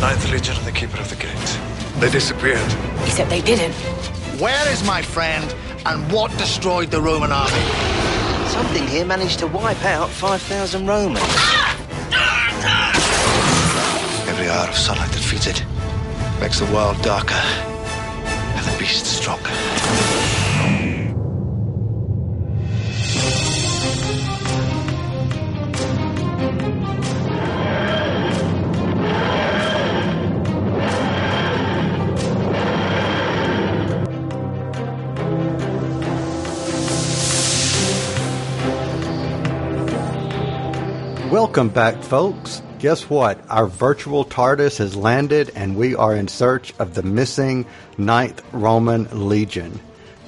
Ninth Legion and the Keeper of the Gate. They disappeared. Except they didn't. Where is my friend, and what destroyed the Roman army? Something here managed to wipe out 5,000 Romans. Every hour of sunlight that feeds it makes the world darker and the beast stronger. Welcome back, folks. Guess what? Our virtual TARDIS has landed and we are in search of the missing Ninth Roman Legion.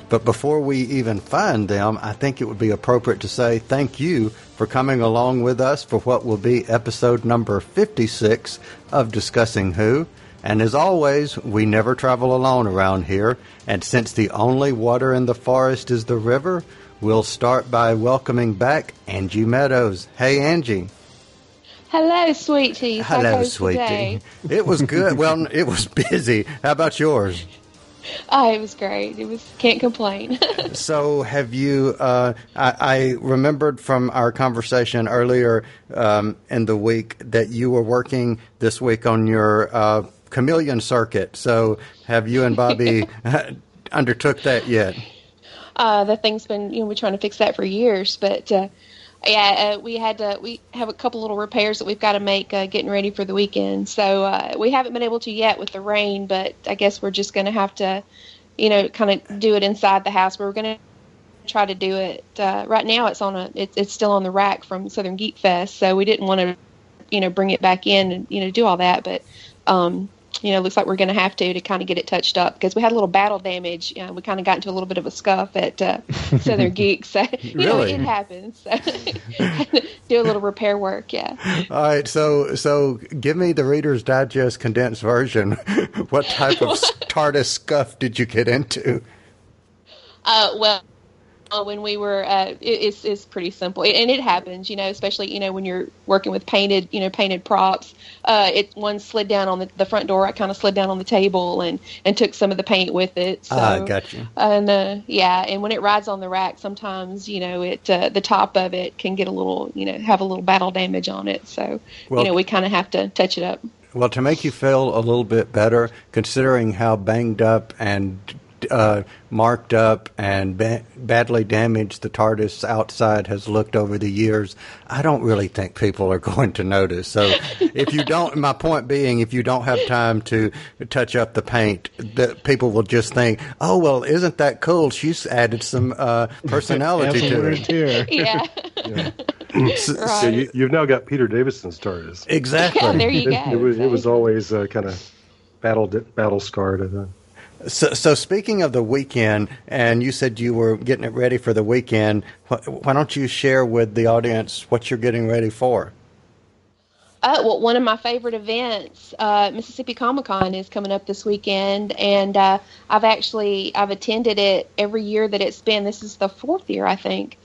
But before we even find them, I think it would be appropriate to say thank you for coming along with us for what will be episode number 56 of Discussing Who. And as always, we never travel alone around here. And since the only water in the forest is the river, we'll start by welcoming back Angie Meadows. Hey, Angie. Hello, sweetie. Hello, sweetie. It was good. well, it was busy. How about yours? Oh, it was great. It was can't complain. so, have you? Uh, I, I, remembered from our conversation earlier um, in the week that you were working this week on your uh, chameleon circuit. So, have you and Bobby undertook that yet? Uh, the thing's been you know we're trying to fix that for years, but uh, yeah, uh, we had to, we have a couple little repairs that we've got to make uh, getting ready for the weekend. So uh, we haven't been able to yet with the rain, but I guess we're just going to have to, you know, kind of do it inside the house. We're going to try to do it uh, right now. It's on a, it's, it's still on the rack from Southern Geek Fest, so we didn't want to, you know, bring it back in and you know do all that, but. Um, you know, looks like we're going to have to to kind of get it touched up because we had a little battle damage. You know, we kind of got into a little bit of a scuff at uh, Southern Geeks. So, you really? know, it happens. So, do a little repair work. Yeah. All right. So, so give me the Reader's Digest condensed version. what type of TARDIS scuff did you get into? Uh, well, when we were uh, it, it's it's pretty simple and it happens you know especially you know when you're working with painted you know painted props uh it one slid down on the, the front door i kind of slid down on the table and and took some of the paint with it so ah, gotcha. and uh yeah and when it rides on the rack sometimes you know it uh, the top of it can get a little you know have a little battle damage on it so well, you know we kind of have to touch it up well, to make you feel a little bit better, considering how banged up and uh, marked up and ba- badly damaged the TARDIS outside has looked over the years, I don't really think people are going to notice. So if you don't, my point being, if you don't have time to touch up the paint, that people will just think, oh, well, isn't that cool? She's added some uh, personality to it. yeah. yeah. So, right. so you, have now got Peter Davison's TARDIS. Exactly. Yeah, there you go. It, it was, it was always uh, kind of battle battle scarred. So, so speaking of the weekend, and you said you were getting it ready for the weekend. Why don't you share with the audience what you're getting ready for? Uh, well, one of my favorite events, uh, Mississippi Comic Con, is coming up this weekend, and uh, I've actually I've attended it every year that it's been. This is the fourth year, I think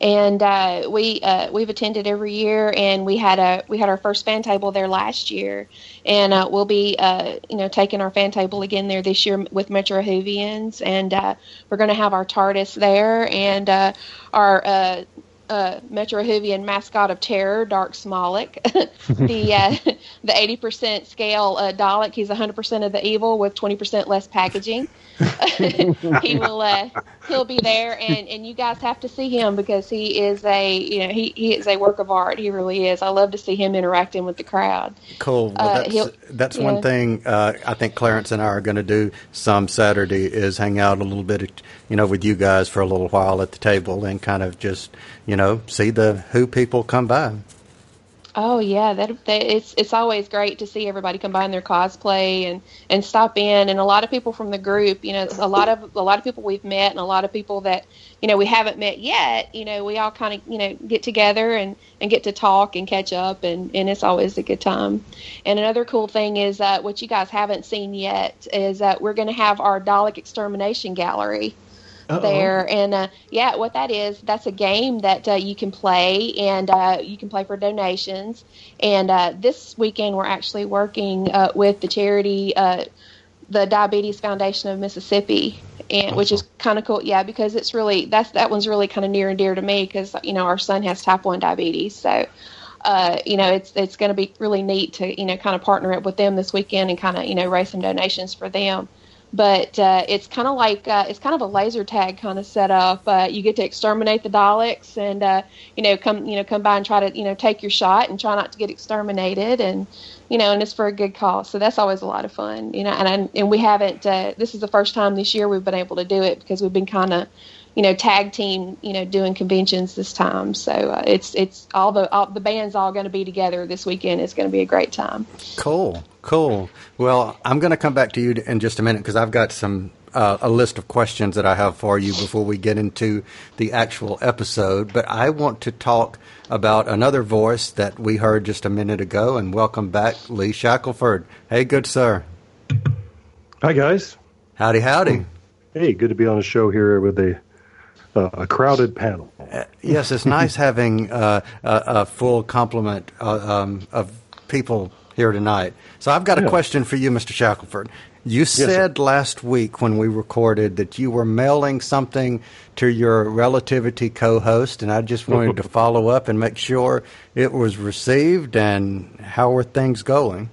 and uh, we uh, we've attended every year, and we had a we had our first fan table there last year, and uh, we'll be uh, you know taking our fan table again there this year with Metro Whovians, and uh, we're going to have our TARDIS there, and uh, our uh, Metro Whovian mascot of terror, Dark Smolik, the uh, the eighty percent scale uh, Dalek. He's hundred percent of the evil with twenty percent less packaging. he will uh, he'll be there, and, and you guys have to see him because he is a you know he, he is a work of art. He really is. I love to see him interacting with the crowd. Cool. Well, uh, that's that's one thing uh, I think Clarence and I are going to do some Saturday is hang out a little bit, you know, with you guys for a little while at the table and kind of just you know, see the Who people come by. Oh yeah, that, that, it's it's always great to see everybody combine their cosplay and and stop in, and a lot of people from the group. You know, a lot of a lot of people we've met, and a lot of people that you know we haven't met yet. You know, we all kind of you know get together and and get to talk and catch up, and and it's always a good time. And another cool thing is that what you guys haven't seen yet is that we're going to have our Dalek extermination gallery there. And uh, yeah, what that is, that's a game that uh, you can play, and uh, you can play for donations. And uh, this weekend, we're actually working uh, with the charity, uh, the Diabetes Foundation of Mississippi, and which is kind of cool. Yeah, because it's really that's that one's really kind of near and dear to me because you know our son has type one diabetes, so. Uh, you know, it's it's going to be really neat to you know kind of partner up with them this weekend and kind of you know raise some donations for them but uh, it's kind of like uh, it's kind of a laser tag kind of setup. Uh, you get to exterminate the Daleks, and uh, you know come you know come by and try to you know take your shot and try not to get exterminated, and you know and it's for a good cause. So that's always a lot of fun, you know. And I, and we haven't. Uh, this is the first time this year we've been able to do it because we've been kind of you know tag team you know doing conventions this time so uh, it's it's all the all, the band's all going to be together this weekend it's going to be a great time Cool, cool. Well, I'm going to come back to you in just a minute because I've got some uh, a list of questions that I have for you before we get into the actual episode. But I want to talk about another voice that we heard just a minute ago, and welcome back, Lee Shackelford. Hey, good sir. Hi guys. Howdy, howdy. Hey, good to be on the show here with a uh, a crowded panel. Yes, it's nice having uh, a, a full complement uh, um, of people here tonight. So I've got a Yeah. question for you, Mr. Shackelford. You said last week when we recorded that you were mailing something to your Relativity co-host, and I just wanted to follow up and make sure it was received. And how are things going?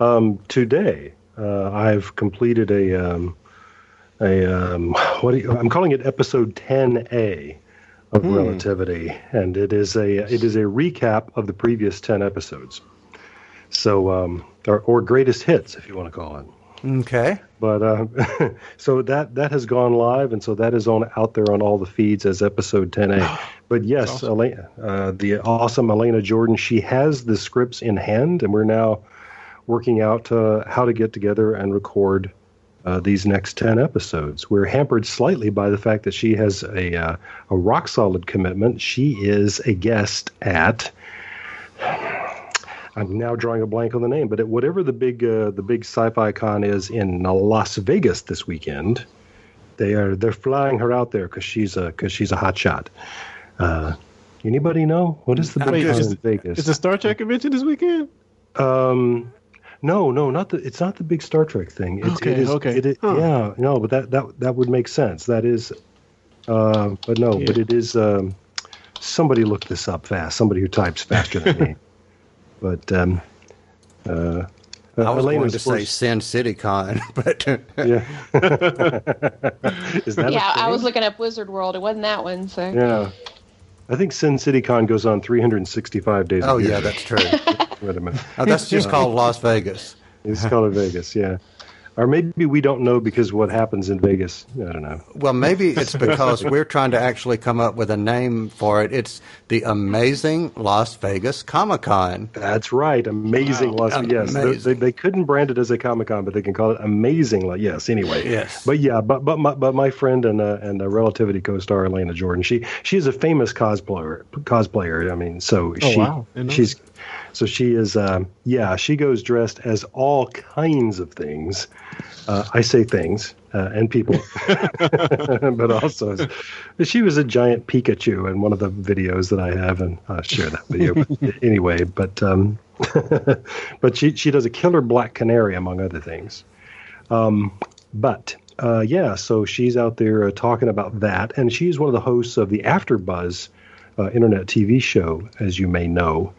Um, today, uh, I've completed a um, a um, what do you, I'm calling it episode 10A of Relativity, and it is a it is a recap of the previous 10 episodes. So, um, or, or greatest hits, if you want to call it. Okay. But uh, so that that has gone live, and so that is on out there on all the feeds as episode 10A. But yes, Elena, uh, the awesome Elena Jordan, she has the scripts in hand, and we're now working out uh, how to get together and record uh, these next 10 episodes. We're hampered slightly by the fact that she has a uh, a rock solid commitment. She is a guest at. I'm now drawing a blank on the name, but at whatever the big uh, the big sci-fi con is in Las Vegas this weekend, they are they're flying her out there because she's a because she's a hot shot. Uh, anybody know what is the big Wait, con is- in Vegas? Is the Star Trek convention this weekend? Um, no, no, not the. It's not the big Star Trek thing. It's, Okay, it is, okay. It is, Huh. Yeah, no, but that that that would make sense. That is, uh, but no, but it is. Um, somebody look this up fast. Somebody who types faster than me. But um, uh, I was going to say course- Sin City Con, but yeah. is that yeah i was looking up wizard world it wasn't that one so Yeah. I think Sin City Con goes on 365 days. a oh year. yeah, that's true. Wait a minute. Oh, that's just called Las Vegas. It's called in Vegas, yeah. Or maybe we don't know because what happens in Vegas. I don't know. Well, maybe it's because we're trying to actually come up with a name for it. It's the Amazing Las Vegas Comic Con. That's right. Amazing Las Vegas. Yes, they, they, they couldn't brand it as a Comic Con, but they can call it Amazing. La- Yes. Anyway. Yes. But yeah, but but my, but my friend and uh, and uh, Relativity co-star Elena Jordan, she she is a famous cosplayer. Cosplayer. I mean, so she wow. Didn't she's so she is. Um, yeah, she goes dressed as all kinds of things. Uh, I say things uh, and people, but also as- she was a giant Pikachu in one of the videos that I have, and I'll share that video. But anyway, but um, but she she does a killer black canary among other things. Um, but uh, yeah, so she's out there uh, talking about that, and she's one of the hosts of the AfterBuzz uh, internet TV show, as you may know,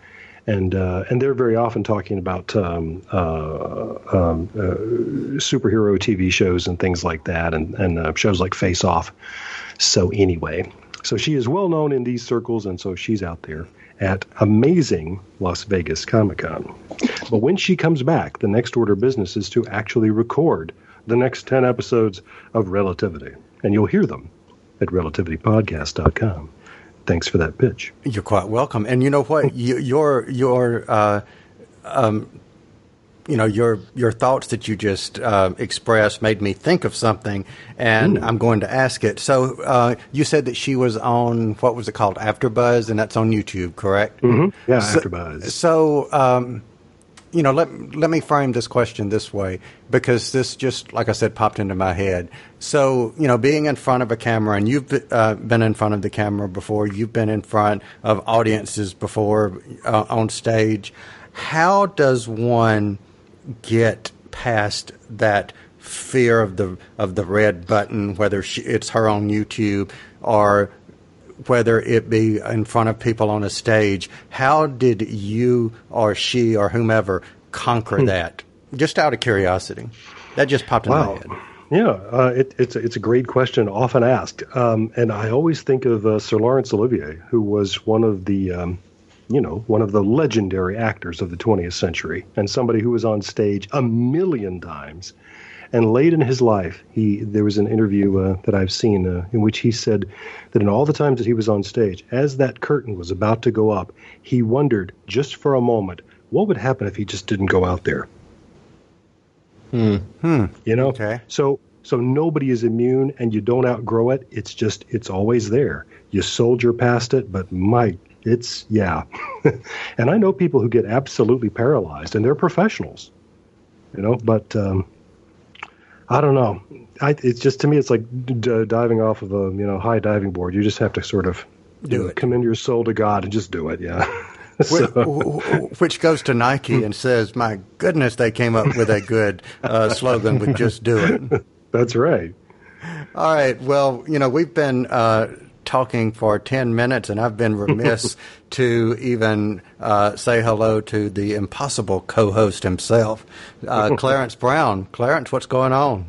and uh, and they're very often talking about um, uh, um, uh, superhero TV shows and things like that, and and uh, shows like Face Off. So anyway, so she is well known in these circles, and so she's out there at amazing Las Vegas Comic Con. But when she comes back, the next order of business is to actually record the next 10 episodes of Relativity. And you'll hear them at relativitypodcast.com. Thanks for that pitch. You're quite welcome. And you know what? you, your your uh, um, you know your your thoughts that you just uh, expressed made me think of something, and I'm going to ask it. So uh, you said that she was on what was it called, AfterBuzz, and that's on YouTube, correct? Yeah, So- AfterBuzz. So, um, you know, let let me frame this question this way because this just, like I said, popped into my head. So, you know, being in front of a camera, and you've uh, been in front of the camera before, you've been in front of audiences before uh, on stage. How does one get past that fear of the of the red button, whether she, it's her on YouTube or whether it be in front of people on a stage. How did you or she or whomever conquer hmm. that? Just out of curiosity. That just popped in wow. my head. Yeah, uh, it, it's it's a great question, often asked, um, and I always think of uh, Sir Laurence Olivier, who was one of the, um, you know, one of the legendary actors of the 20th century, and somebody who was on stage a million times and late in his life, he there was an interview uh, that I've seen uh, in which he said that in all the times that he was on stage, as that curtain was about to go up, he wondered just for a moment what would happen if he just didn't go out there. Hmm. Hmm. You know. Okay. So so nobody is immune, and you don't outgrow it. It's just it's always there. You soldier past it, but my it's yeah. and I know people who get absolutely paralyzed, and they're professionals. You know, but um, I don't know. I, it's just to me, it's like d- diving off of a you know high diving board. You just have to sort of do it, commend your soul to God, and just do it. Yeah. so. Which goes to Nike and says, "My goodness, they came up with a good uh, slogan with just do it." That's right. All right. Well, you know, we've been uh, talking for 10 minutes, and I've been remiss to even uh, say hello to the impossible co host himself, uh, Clarence Brown. Clarence, what's going on?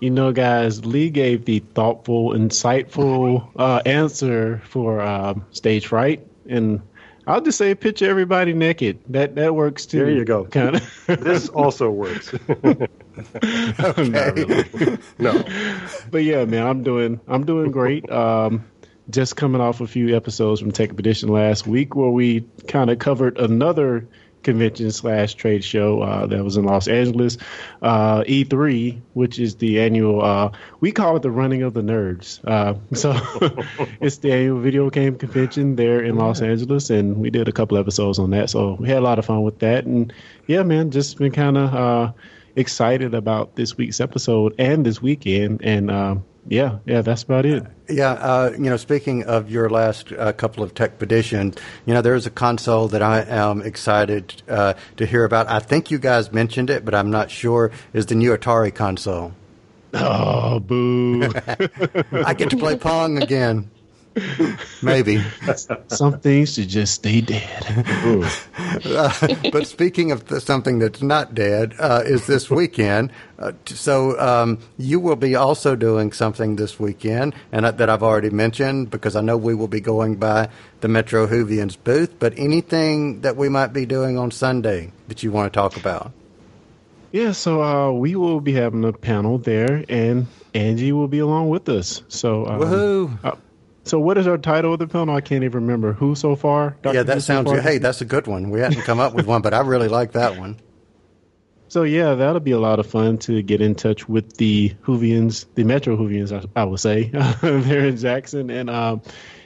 You know, guys, Lee gave the thoughtful, insightful uh, answer for um, stage fright, and I'll just say picture everybody naked. That that works too. There you go. Kind of. this also works. okay. no. But yeah, man, I'm doing I'm doing great. Um, just coming off a few episodes from Tech Expedition last week where we kind of covered another convention slash trade show uh, that was in Los Angeles, uh, E3, which is the annual. Uh, we call it the running of the nerds. Uh, so it's the annual video game convention there in Los Angeles, and we did a couple episodes on that. So we had a lot of fun with that, and yeah, man, just been kind of uh, excited about this week's episode and this weekend, and um, yeah, yeah, that's about it. Yeah, uh, you know, speaking of your last uh, couple of Tech Expeditions, you know, there's a console that I am excited uh, to hear about. I think you guys mentioned it, but I'm not sure. Is the new Atari console? Oh, boo! I get to play Pong again. Maybe. Some things should just stay dead. uh, but speaking of something that's not dead, uh, is this weekend. Uh, so um, you will be also doing something this weekend, and that I've already mentioned because I know we will be going by the Metro Whovians booth. But anything that we might be doing on Sunday that you want to talk about? Yeah, so uh, we will be having a panel there, and Angie will be along with us. So, um, woohoo! So what is our title of the film? I can't even remember. Who so far? Dr. Yeah, that Who sounds. So hey, that's a good one. We hadn't come up with one, but I really like that one. So yeah, that'll be a lot of fun to get in touch with the Whovians, the Metro Whovians, I, I would say, there in Jackson, and um,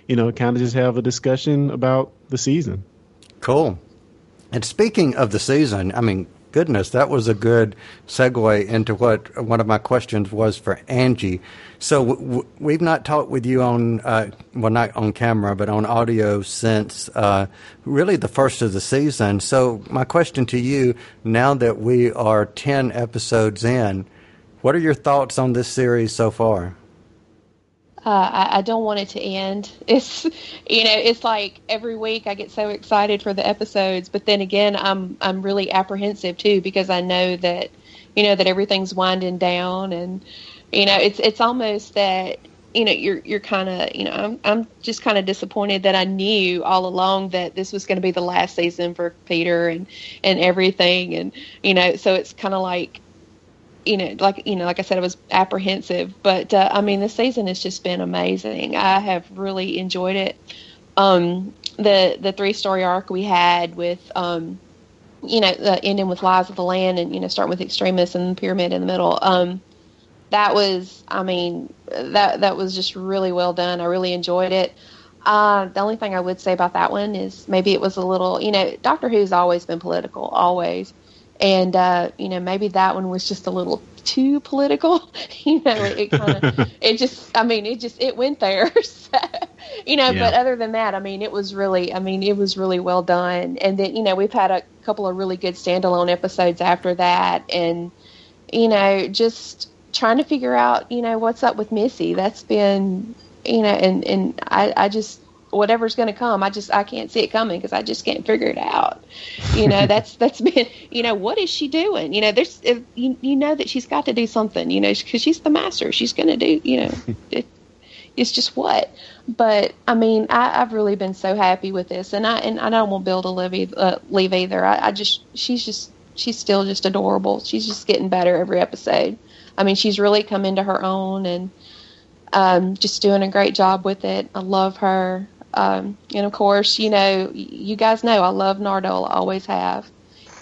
you know, kind of just have a discussion about the season. Cool. And speaking of the season, I mean, goodness, that was a good segue into what one of my questions was for Angie. So w- w- we've not talked with you on, uh, well, not on camera, but on audio since uh, really the first of the season. So my question to you, now that we are ten episodes in, what are your thoughts on this series so far? Uh, I, I, don't want it to end. It's you know, it's like every week I get so excited for the episodes, but then again, I'm I'm really apprehensive too because I know that you know that everything's winding down, and you know, it's it's almost that you know you're you're kind of you know I'm I'm just kind of disappointed that I knew all along that this was going to be the last season for Peter and and everything, and you know, so it's kind of like you know, like you know, like I said, I was apprehensive, but uh, I mean, the season has just been amazing. I have really enjoyed it. Um, the the three story arc we had with, um, you know, ending with Lies of the Land, and you know, starting with Extremis and the Pyramid in the middle. Um, that was, I mean, that that was just really well done. I really enjoyed it. Uh, the only thing I would say about that one is maybe it was a little, you know, Doctor Who's always been political, always, and uh, you know maybe that one was just a little too political. you know, it, it kind of, it just, I mean, it just, it went there. so, you know, Yeah. but other than that, I mean, it was really, I mean, it was really well done. And then, you know, we've had a couple of really good standalone episodes after that, and you know, just trying to figure out, you know, what's up with Missy. That's been, you know, and and I, I just whatever's going to come, I just I can't see it coming because I just can't figure it out. You know, that's that's been, you know, what is she doing? You know, there's if, you you know that she's got to do something, you know, because she's the master. She's going to do, you know, it, it's just what. But I mean, I, I've really been so happy with this, and I and I don't want Bill to leave, uh, leave either. I, I just she's just she's still just adorable. She's just getting better every episode. I mean, she's really come into her own and um, just doing a great job with it. I love her. Um, and of course, you know, you guys know I love Nardole. Always have.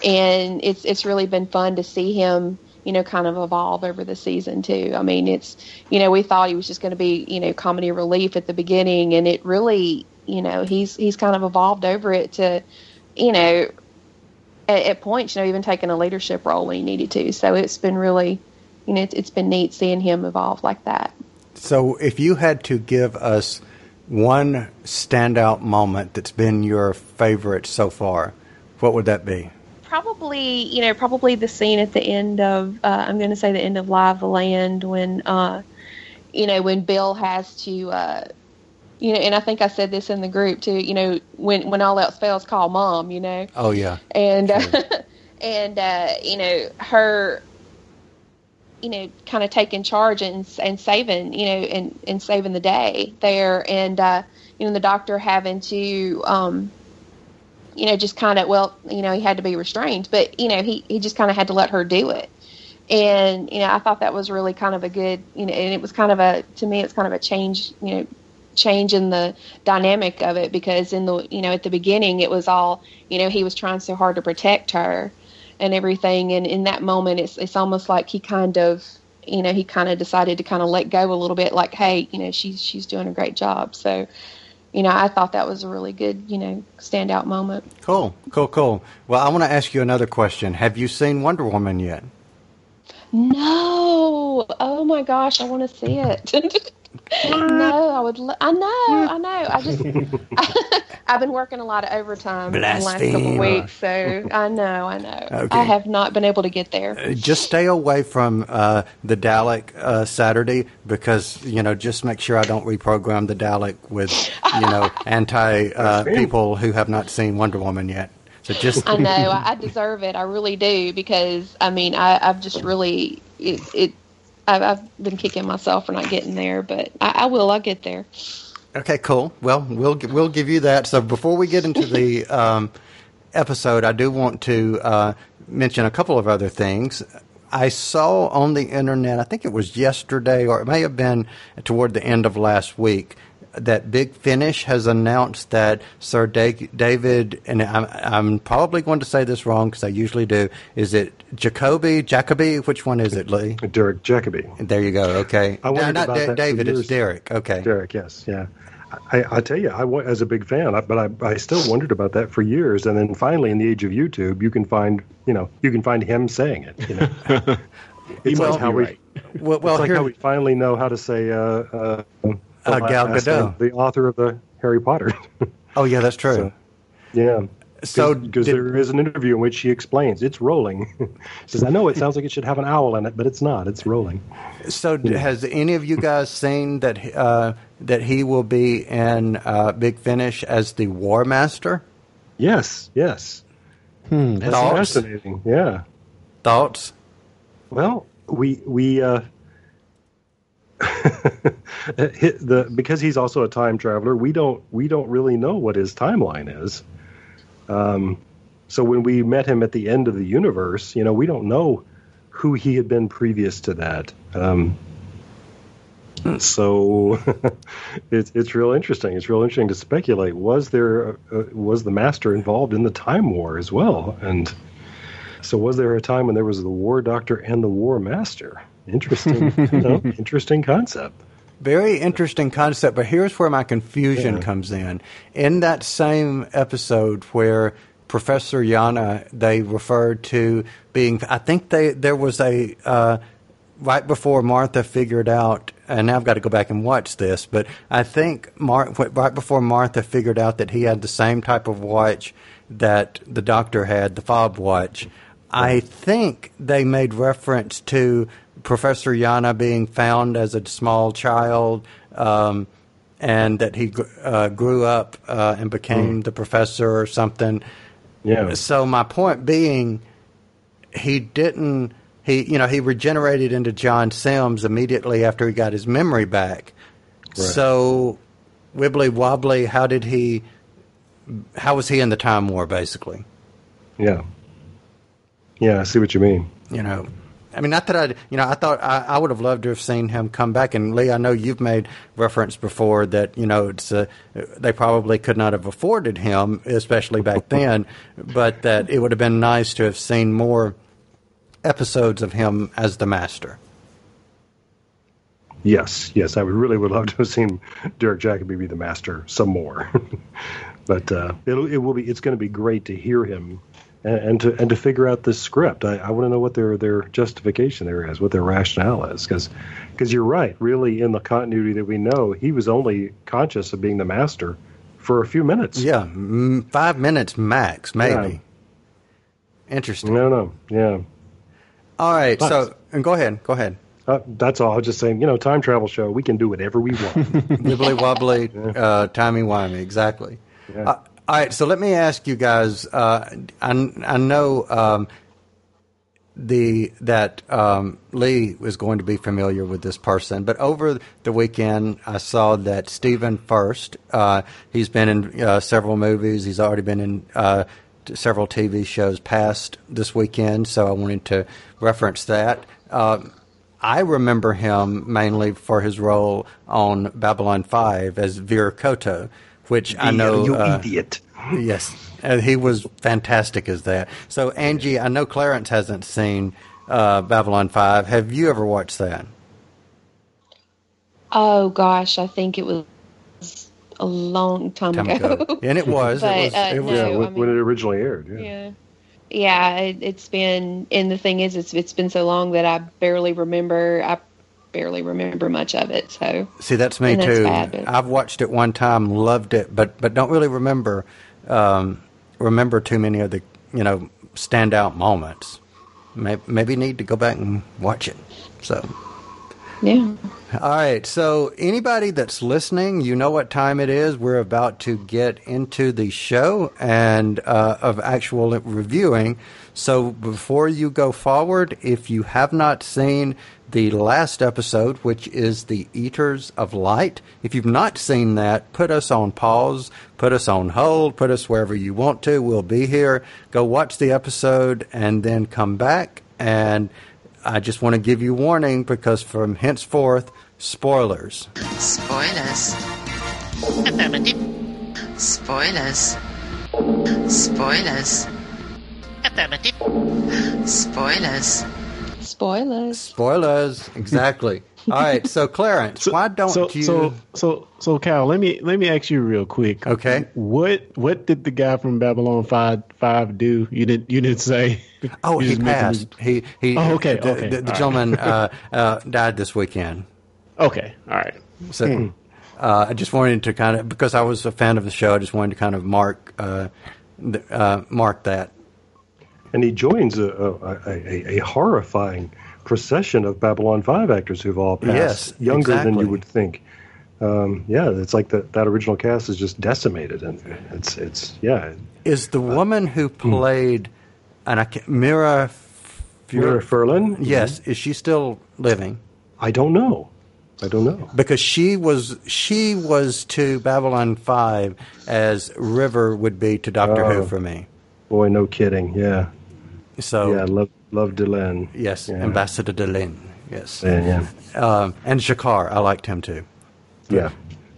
And it's it's really been fun to see him, you know, kind of evolve over the season too. I mean, it's you know, we thought he was just going to be, you know, comedy relief at the beginning, and it really, you know, he's he's kind of evolved over it to, you know, at, at points, you know, even taking a leadership role when he needed to. So it's been really, you know, it's, it's been neat seeing him evolve like that. So, if you had to give us one standout moment that's been your favorite so far, what would that be? Probably, you know, probably the scene at the end of, uh, I'm going to say the end of Lie of the Land when, uh, you know, when Bill has to, uh, you know, and I think I said this in the group too, you know, when, when all else fails, call mom, you know. Oh yeah, and uh, and uh, you know her you know kind of taking charge and and saving you know and and saving the day there and uh, you know the doctor having to um, you know just kind of well you know he had to be restrained but you know he he just kind of had to let her do it and you know I thought that was really kind of a good you know and it was kind of a to me it's kind of a change you know change in the dynamic of it because in the you know at the beginning it was all you know he was trying so hard to protect her and everything and in that moment it's it's almost like he kind of you know he kind of decided to kind of let go a little bit like hey you know she's she's doing a great job so you know I thought that was a really good you know standout moment cool, cool, cool. Well, I want to ask you another question. Have you seen Wonder Woman yet? no oh my gosh I want to see it no I would lo- I know I know I just I've been working a lot of overtime in the last couple Blasphemer. weeks so I know I know Okay. I have not been able to get there Uh, Just stay away from uh, the Dalek uh, Saturday because you know. Just make sure I don't reprogram the Dalek with you know anti uh, people who have not seen Wonder Woman yet. So just I know I, I deserve it. I really do because I mean I, I've just really it. it I've, I've been kicking myself for not getting there, but I, I will. I'll get there. Okay, cool. Well, we'll we'll give you that. So before we get into the um, episode, I do want to uh, mention a couple of other things. I saw on the internet, I think it was yesterday, or it may have been toward the end of last week, that Big Finish has announced that Sir Da- David, and I'm, I'm probably going to say this wrong because I usually do. Is it Jacobi? Jacobi? Which one is it, Lee? Derek Jacobi. There you go. Okay. I wondered not about Da- that for David, it's years. Derek. Okay. Derek, yes, yeah. I, I tell you, I wa- as a big fan, I, but I, I still wondered about that for years, and then finally, in the age of YouTube, you can find, you know, you can find him saying it. You know, it's must like how we, right. Well, well it's like here, how we finally know how to say uh, uh, the Uh, Gal Gadot. name, the author of the Harry Potter. oh yeah, that's true. So, yeah. So because there is an interview in which she explains it's Rowling. says, "I know it sounds like it should have an owl in it, but it's not. It's Rowling." So, d has any of you guys seen that uh, that he will be in uh, Big Finish as the War Master? Yes, yes. Hmm, that's Thoughts? Fascinating. Yeah. Thoughts? Well, we we uh, hit the because he's also a time traveler. We don't we don't really know what his timeline is. Um, so when we met him at the end of the universe, you know, we don't know who he had been previous to that. Um, so it's it's real interesting. It's real interesting to speculate. Was there uh, was the master involved in the time war as well? And so was there a time when there was the war doctor and the war master? Interesting, you know, interesting concept. Very interesting concept, but here's where my confusion Yeah. comes in. In that same episode where Professor Yana, they referred to being, I think they there was a uh, right before Martha figured out, and now I've got to go back and watch this, but I think Mar- right before Martha figured out that he had the same type of watch that the doctor had, the fob watch. I think they made reference to Professor Yana being found as a small child, um, and that he uh, grew up uh, and became the professor or something. Yeah. So my point being, he didn't. He you know he regenerated into John Sims immediately after he got his memory back. Right. So, wibbly wobbly, how did he? How was he in the time war? Basically, Yeah. Yeah, I see what you mean. you know. I mean, not that I, you know, I thought I, I would have loved to have seen him come back. And Lee, I know you've made reference before that you know it's uh, they probably could not have afforded him, especially back then, but that it would have been nice to have seen more episodes of him as the master. Yes, yes, I would really would love to have seen Derek Jacobi be the master some more. but uh, it'll, it will be. It's going to be great to hear him and, and to and to figure out this script. I, I want to know what their their justification there is, what their rationale is, because because you're right. Really, in the continuity that we know, he was only conscious of being the master for a few minutes. Yeah, m- five minutes max, maybe. Interesting. No, no, yeah. All right, Nice. so and go ahead, go ahead. Uh, that's all. I was just saying, you know, time travel show. We can do whatever we want. Wibbly wobbly, uh, timey wimey, exactly. Yeah. Uh, all right, so let me ask you guys. Uh, I, I know um, the that um, Lee was going to be familiar with this person, but over the weekend I saw that Stephen Furst. Uh, he's been in uh, several movies. He's already been in uh, several TV shows past this weekend, so I wanted to reference that. Uh, I remember him mainly for his role on Babylon 5 as Vir Cotto, which I know. you uh, idiot. Yes, uh, he was fantastic as that. So, Angie, I know Clarence hasn't seen uh, Babylon 5. Have you ever watched that? Oh gosh, I think it was a long time, Time ago. ago. And it was. But, it was, uh, it was Yeah, when, I when it originally aired. Yeah. yeah. Yeah, it, it's been, and the thing is, it's it's been so long that I barely remember. I barely remember much of it. So See, that's me that's too. bad, I've watched it one time, loved it, but but don't really remember um, remember too many of the you know standout moments. Maybe, maybe need to go back and watch it. So. yeah, All right. So, anybody that's listening, you know what time it is. We're about to get into the show and uh, of actual reviewing. So, before you go forward, if you have not seen the last episode, which is the Eaters of Light, if you've not seen that, put us on pause, put us on hold, put us wherever you want to. We'll be here. Go watch the episode and then come back and. I just want to give you warning because from henceforth, spoilers. Spoilers. Affirmative. Spoilers. Spoilers. Affirmative. Spoilers. Spoilers. Spoilers, exactly. All right, so Clarence, why don't so, you? So, so, so, Cal, let me let me ask you real quick. Okay. What what did the guy from Babylon Five Five do? You didn't you didn't say. oh, You he just mentioned passed. He he. Oh, okay, The, okay, the, the all right. gentleman uh, uh, died this weekend. Okay, all right. So Hmm. uh, I just wanted to kind of because I was a fan of the show. I just wanted to kind of mark uh, the, uh, mark that. And he joins a, a, a, a horrifying procession of Babylon Five actors who've all passed Yes, younger than you would think. Um, yeah, it's like that that original cast is just decimated, and it's it's yeah. Is the uh, woman who hmm. played and I can't, Mira? Mira Furlan. Yes, mm-hmm. is she still living? I don't know. I don't know. because she was she was to Babylon Five as River would be to Doctor Who Oh. for me. Boy, no kidding. Yeah, So yeah. Love love Delenn. yes, Yeah. Ambassador Delenn. Yes, Yeah, yeah, um, and G'Kar, I liked him too. yeah.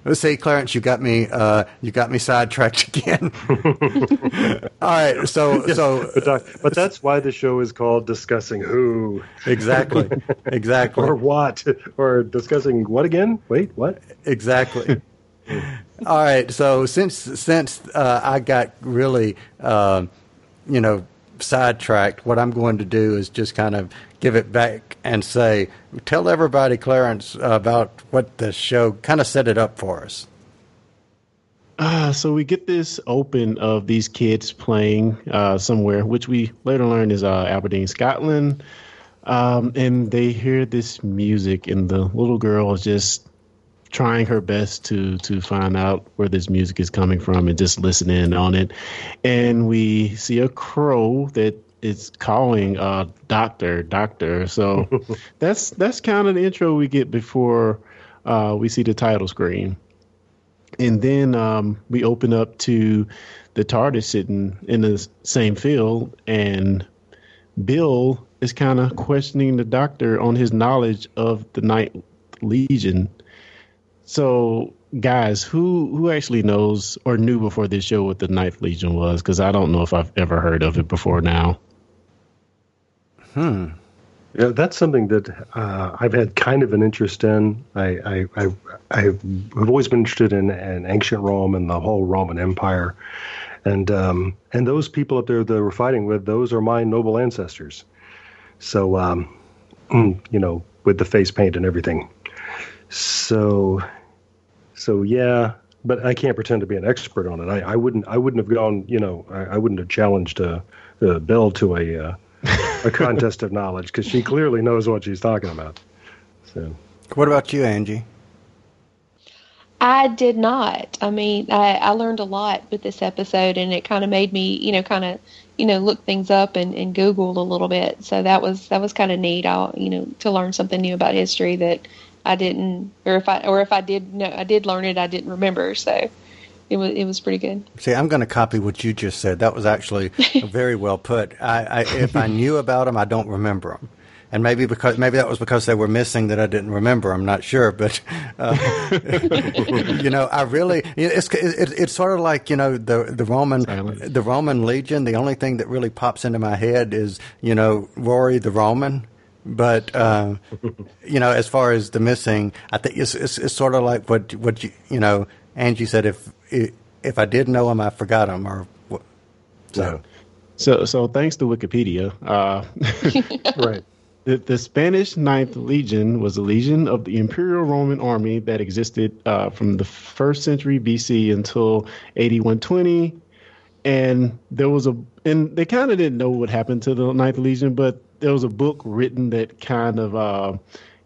Let's see, Clarence, you got me. Uh, you got me sidetracked again. All right, so so But, doc- but that's why the show is called Discussing Who exactly, exactly. or What or discussing what again? Wait, what? Exactly. All right. So since since uh, I got really um, you know sidetracked, what I'm going to do is just kind of give it back and say, tell everybody, Clarence, about what the show kind of set it up for us. Uh, so we get this open of these kids playing uh, somewhere, which we later learn is uh, Aberdeen, Scotland. Um, and they hear this music, and the little girl is just trying her best to to find out where this music is coming from and just listening on it. And we see a crow that is calling uh, "Doctor, Doctor." So that's that's kind of the intro we get before uh, we see the title screen and then um, we open up to the TARDIS sitting in the same field, and Bill is kind of questioning the Doctor on his knowledge of the Ninth Legion. So, guys, who who actually knows or knew before this show what the Ninth Legion was? Because I don't know if I've ever heard of it before now. Hmm. Yeah, that's something that uh, I've had kind of an interest in. I, I, I, I've I've always been interested in, in ancient Rome and the whole Roman Empire, and um, and those people up there that we're fighting with, those are my noble ancestors. So, um, you know, with the face paint and everything. So, so yeah, but I can't pretend to be an expert on it. I, I wouldn't I wouldn't have gone. You know, I, I wouldn't have challenged uh, uh, Bill to a. Uh, a contest of knowledge because she clearly knows what she's talking about. So, What about you, Angie? I did not. I mean, I, I learned a lot with this episode, and it kind of made me, you know, kind of, you know, look things up and, and Google a little bit. So that was that was kind of neat. I, you know, to learn something new about history that I didn't, or if I or if I did know, I did learn it, I didn't remember. So it was it was pretty good. See, I'm going to copy what you just said. That was actually very well put. I, I, if I knew about them, I don't remember them. And maybe because maybe that was because they were missing that I didn't remember. I'm not sure, but uh, you know, I really it's it, it's sort of like you know the the Roman Silence. the Roman Legion. The only thing that really pops into my head is you know Rory the Roman. But uh, you know, as far as the missing, I think it's, it's it's sort of like what what you you know Angie said. If if I did know him, I forgot him, or what- so. So, so thanks to Wikipedia, uh, right. The, the Spanish Ninth Legion was a legion of the Imperial Roman army that existed uh, from the first century BC until 8120. And there was a, and they kind of didn't know what happened to the Ninth Legion, but there was a book written that kind of uh,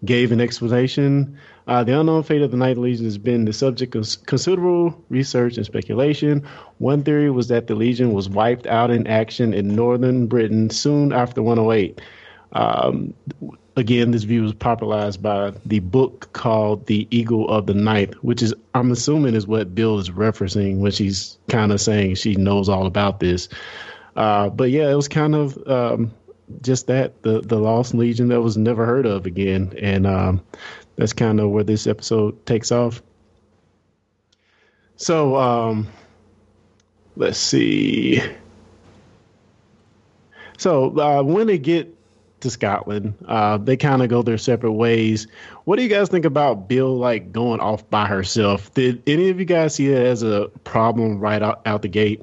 gave an explanation. Uh, the unknown fate of the Ninth Legion has been the subject of considerable research and speculation. One theory was that the Legion was wiped out in action in northern Britain soon after 108. Um, again, this view was popularized by the book called The Eagle of the Ninth, which is, I'm assuming, is what Bill is referencing when she's kind of saying she knows all about this. Uh, but yeah, it was kind of um, just that the the Lost Legion that was never heard of again, and um, that's kind of where this episode takes off. So um, let's see. So uh, when they get to Scotland, uh, they kind of go their separate ways. What do you guys think about Bill like going off by herself? Did any of you guys see it as a problem right out, out the gate?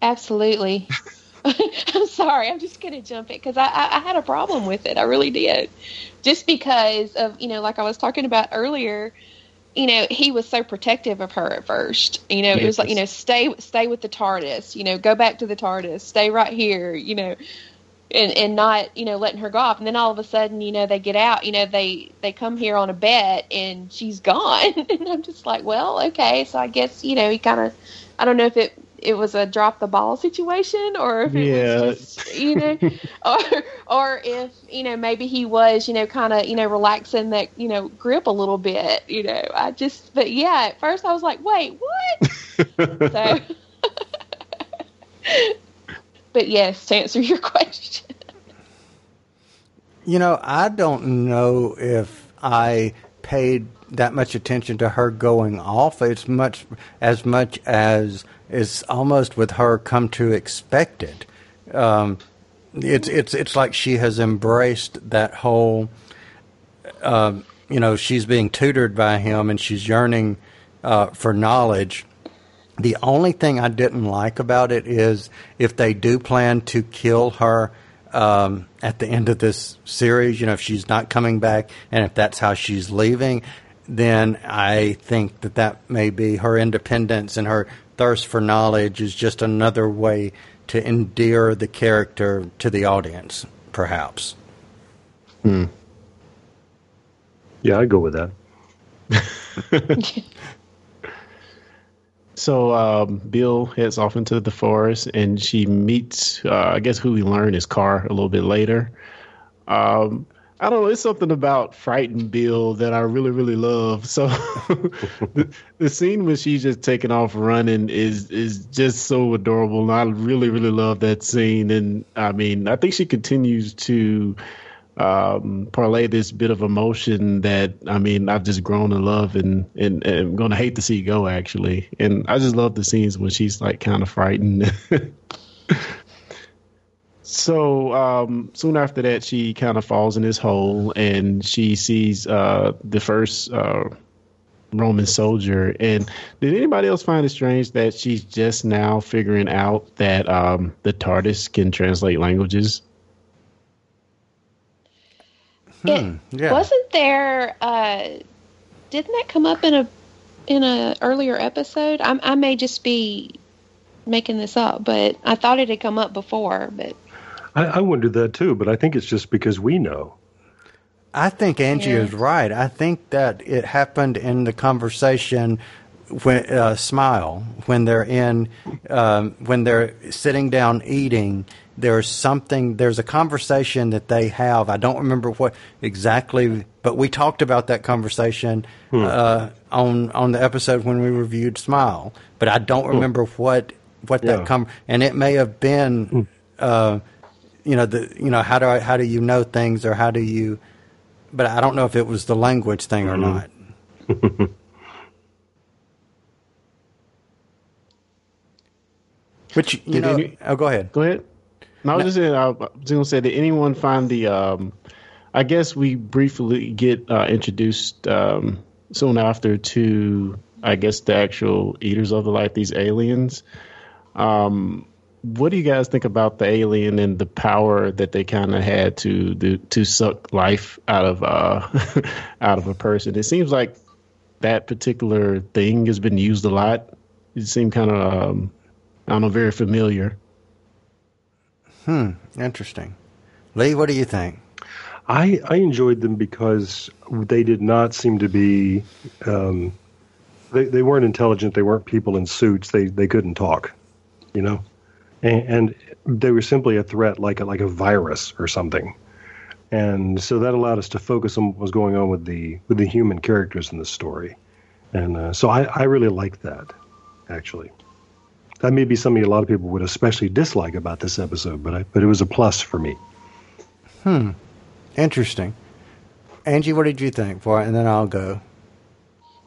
Absolutely. I'm sorry. I'm just going to jump in because I, I, I had a problem with it. I really did. Just because of, you know, like I was talking about earlier, you know, he was so protective of her at first. You know, it was like, you know, stay stay with the TARDIS, you know, go back to the TARDIS, stay right here, you know, and and not, you know, letting her go off. And then all of a sudden, you know, they get out, you know, they they come here on a bet and she's gone. and I'm just like, well, okay, so I guess, you know, he kind of I don't know if it it was a drop the ball situation or if it Yeah. was just you know or or if you know maybe he was you know kind of you know relaxing that you know grip a little bit you know i just but yeah at first i was like wait what so but yes to answer your question You know, I don't know if I paid that much attention to her going off. It's much as much as is almost with her come to expect it. Um, it's it's it's like she has embraced that whole. Um, you know, she's being tutored by him, and she's yearning uh, for knowledge. The only thing I didn't like about it is if they do plan to kill her um, at the end of this series, you know, if she's not coming back and if that's how she's leaving, then I think that that may be her independence and her thirst for knowledge is just another way to endear the character to the audience, perhaps. Hmm. Yeah, I go with that. so um, Bill heads off into the forest, and she meets, uh, I guess, who we learn is Kar a little bit later. Um, I don't know. It's something about frightened Bill that I really, really love. So the, the, scene when she's just taking off running is is just so adorable, and I really, really love that scene. And I mean, I think she continues to um, parlay this bit of emotion that I mean I've just grown to love and and, and I'm gonna hate to see go actually. And I just love the scenes when she's like kind of frightened. So um, soon after that, she kind of falls in this hole, and she sees uh, the first uh, Roman soldier. And did anybody else find it strange that she's just now figuring out that um, the TARDIS can translate languages? It hmm, yeah. wasn't there. Uh, didn't that come up in a in a earlier episode? I, I may just be making this up, but I thought it had come up before. But I, I wondered that too, but I think it's just because we know. I think Angie yeah. is right. I think that it happened in the conversation when uh, smile when they're in um, when they're sitting down eating there's something there's a conversation that they have i don't remember what exactly but we talked about that conversation hmm. uh, on on the episode when we reviewed smile but i don't hmm. remember what what yeah. that come and it may have been hmm. uh, you know the you know how do I, how do you know things or how do you but I don't know if it was the language thing or mm-hmm. not. Which you did know, any, oh, go ahead. Go ahead. No, I was just saying. I was going to say, did anyone find the? Um, I guess we briefly get uh, introduced um, soon after to, I guess, the actual eaters of the light, these aliens. Um, what do you guys think about the alien and the power that they kind of had to do, to suck life out of uh, out of a person? It seems like that particular thing has been used a lot. It seemed kind of um, I don't know, very familiar. Hmm. Interesting. Lee, what do you think? I I enjoyed them because they did not seem to be. Um, they they weren't intelligent. They weren't people in suits. They they couldn't talk. You know and, and they were simply a threat, like a, like a virus or something. And so that allowed us to focus on what was going on with the with the human characters in the story, and uh, so I, I really liked that, actually. That may be something a lot of people would especially dislike about this episode, but I, but it was a plus for me. Hmm, interesting. Angie, what did you think for? And then I'll go.